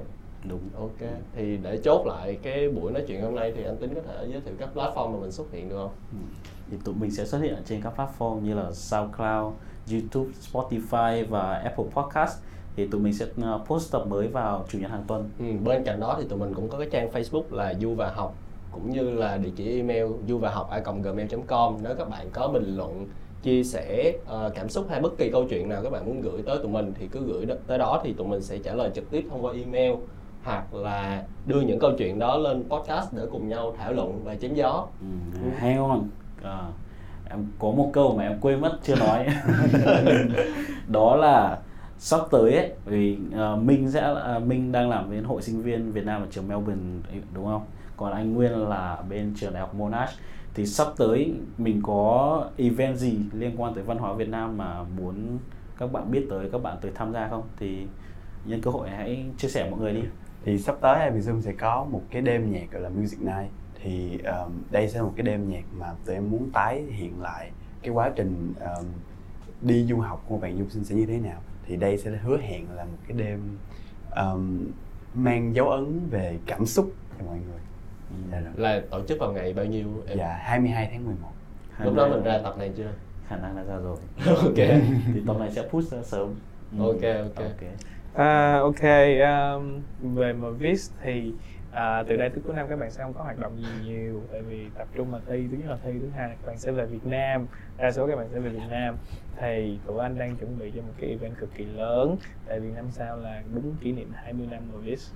đúng. Ok. Thì để chốt lại cái buổi nói chuyện hôm nay thì anh tính có thể giới thiệu các platform mà mình xuất hiện được không? Thì tụi mình sẽ xuất hiện trên các platform như là SoundCloud, YouTube, Spotify và Apple Podcast thì tụi mình sẽ uh, post tập mới vào chủ nhật hàng tuần. Ừ, bên cạnh đó thì tụi mình cũng có cái trang facebook là du và học cũng như là địa chỉ email du và học gmail com. Nếu các bạn có bình luận chia sẻ ờ, cảm xúc hay bất kỳ câu chuyện nào các bạn muốn gửi tới tụi mình thì cứ gửi đó, tới đó thì tụi mình sẽ trả lời trực tiếp thông qua email hoặc là đưa những câu chuyện đó lên podcast để cùng nhau thảo luận và chém gió. Ừ. hang on à, em có một câu mà em quên mất chưa nói. Đó là sắp tới ấy vì uh, Minh sẽ uh, Minh đang làm bên hội sinh viên Việt Nam ở trường Melbourne đúng không? Còn anh Nguyên là bên trường đại học Monash. Thì sắp tới mình có event gì liên quan tới văn hóa Việt Nam mà muốn các bạn biết tới các bạn tới tham gia không? Thì nhân cơ hội hãy chia sẻ mọi người đi. Thì sắp tới Epism sẽ có một cái đêm nhạc gọi là Music Night thì um, đây sẽ là một cái đêm nhạc mà tụi em muốn tái hiện lại cái quá trình um, đi du học của bạn du sinh sẽ như thế nào. Thì đây sẽ hứa hẹn là một cái đêm um, mang dấu ấn về cảm xúc cho mọi người. Dạ, rồi. là tổ chức vào ngày bao nhiêu em? Dạ 22 tháng 11 lúc đó mình ra tập này chưa? Khả năng là ra rồi. Ok. Thì tập này sẽ push ra sớm. Ok, ok. ok. À, ok, um, về Movis thì à, từ đây tới cuối năm các bạn sẽ không có hoạt động gì nhiều tại vì tập trung mà thi. Thứ nhất là thi thứ hai là các bạn sẽ về Việt Nam. Đa số các bạn sẽ về Việt Nam. Thì tụi anh đang chuẩn bị cho một cái event cực kỳ lớn tại vì năm sau là đúng kỷ niệm 20 năm Movis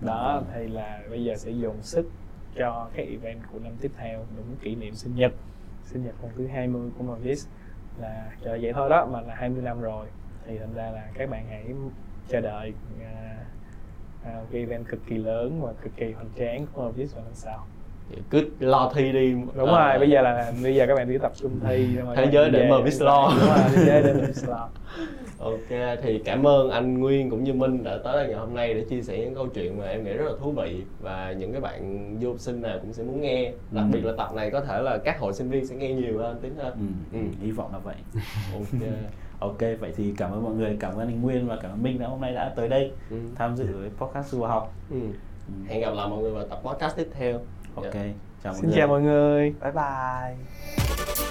đó thì là bây giờ sẽ dồn sức cho cái event của năm tiếp theo đúng kỷ niệm sinh nhật. Sinh nhật lần thứ 20 của Movis là chờ vậy thôi đó mà là 20 năm rồi. Thì thành ra là các bạn hãy chờ đợi à, à, cái event cực kỳ lớn và cực kỳ hoành tráng của Movis vào năm sau cứ lo thi đi đúng Ờ, rồi bây giờ là bây giờ các bạn chỉ tập trung thi Thế giới để. Movis lo. đúng rồi thế giới để lo Ok, thì cảm ơn anh Nguyên cũng như Minh đã tới đây ngày hôm nay để chia sẻ những câu chuyện mà em nghĩ rất là thú vị và những cái bạn du học sinh nào cũng sẽ muốn nghe. Đặc Ừ. biệt là tập này có thể là các hội sinh viên sẽ nghe nhiều hơn tính hơn. ừ. Ừ. hy vọng là vậy Ok. Ok vậy thì cảm ơn mọi người cảm ơn anh Nguyên và cảm ơn Minh đã hôm nay đã tới đây Ừ. tham dự với podcast du học Ừ. Hẹn gặp lại mọi người vào tập podcast tiếp theo. ok Dạ. chào mọi xin người chào mọi người bye bye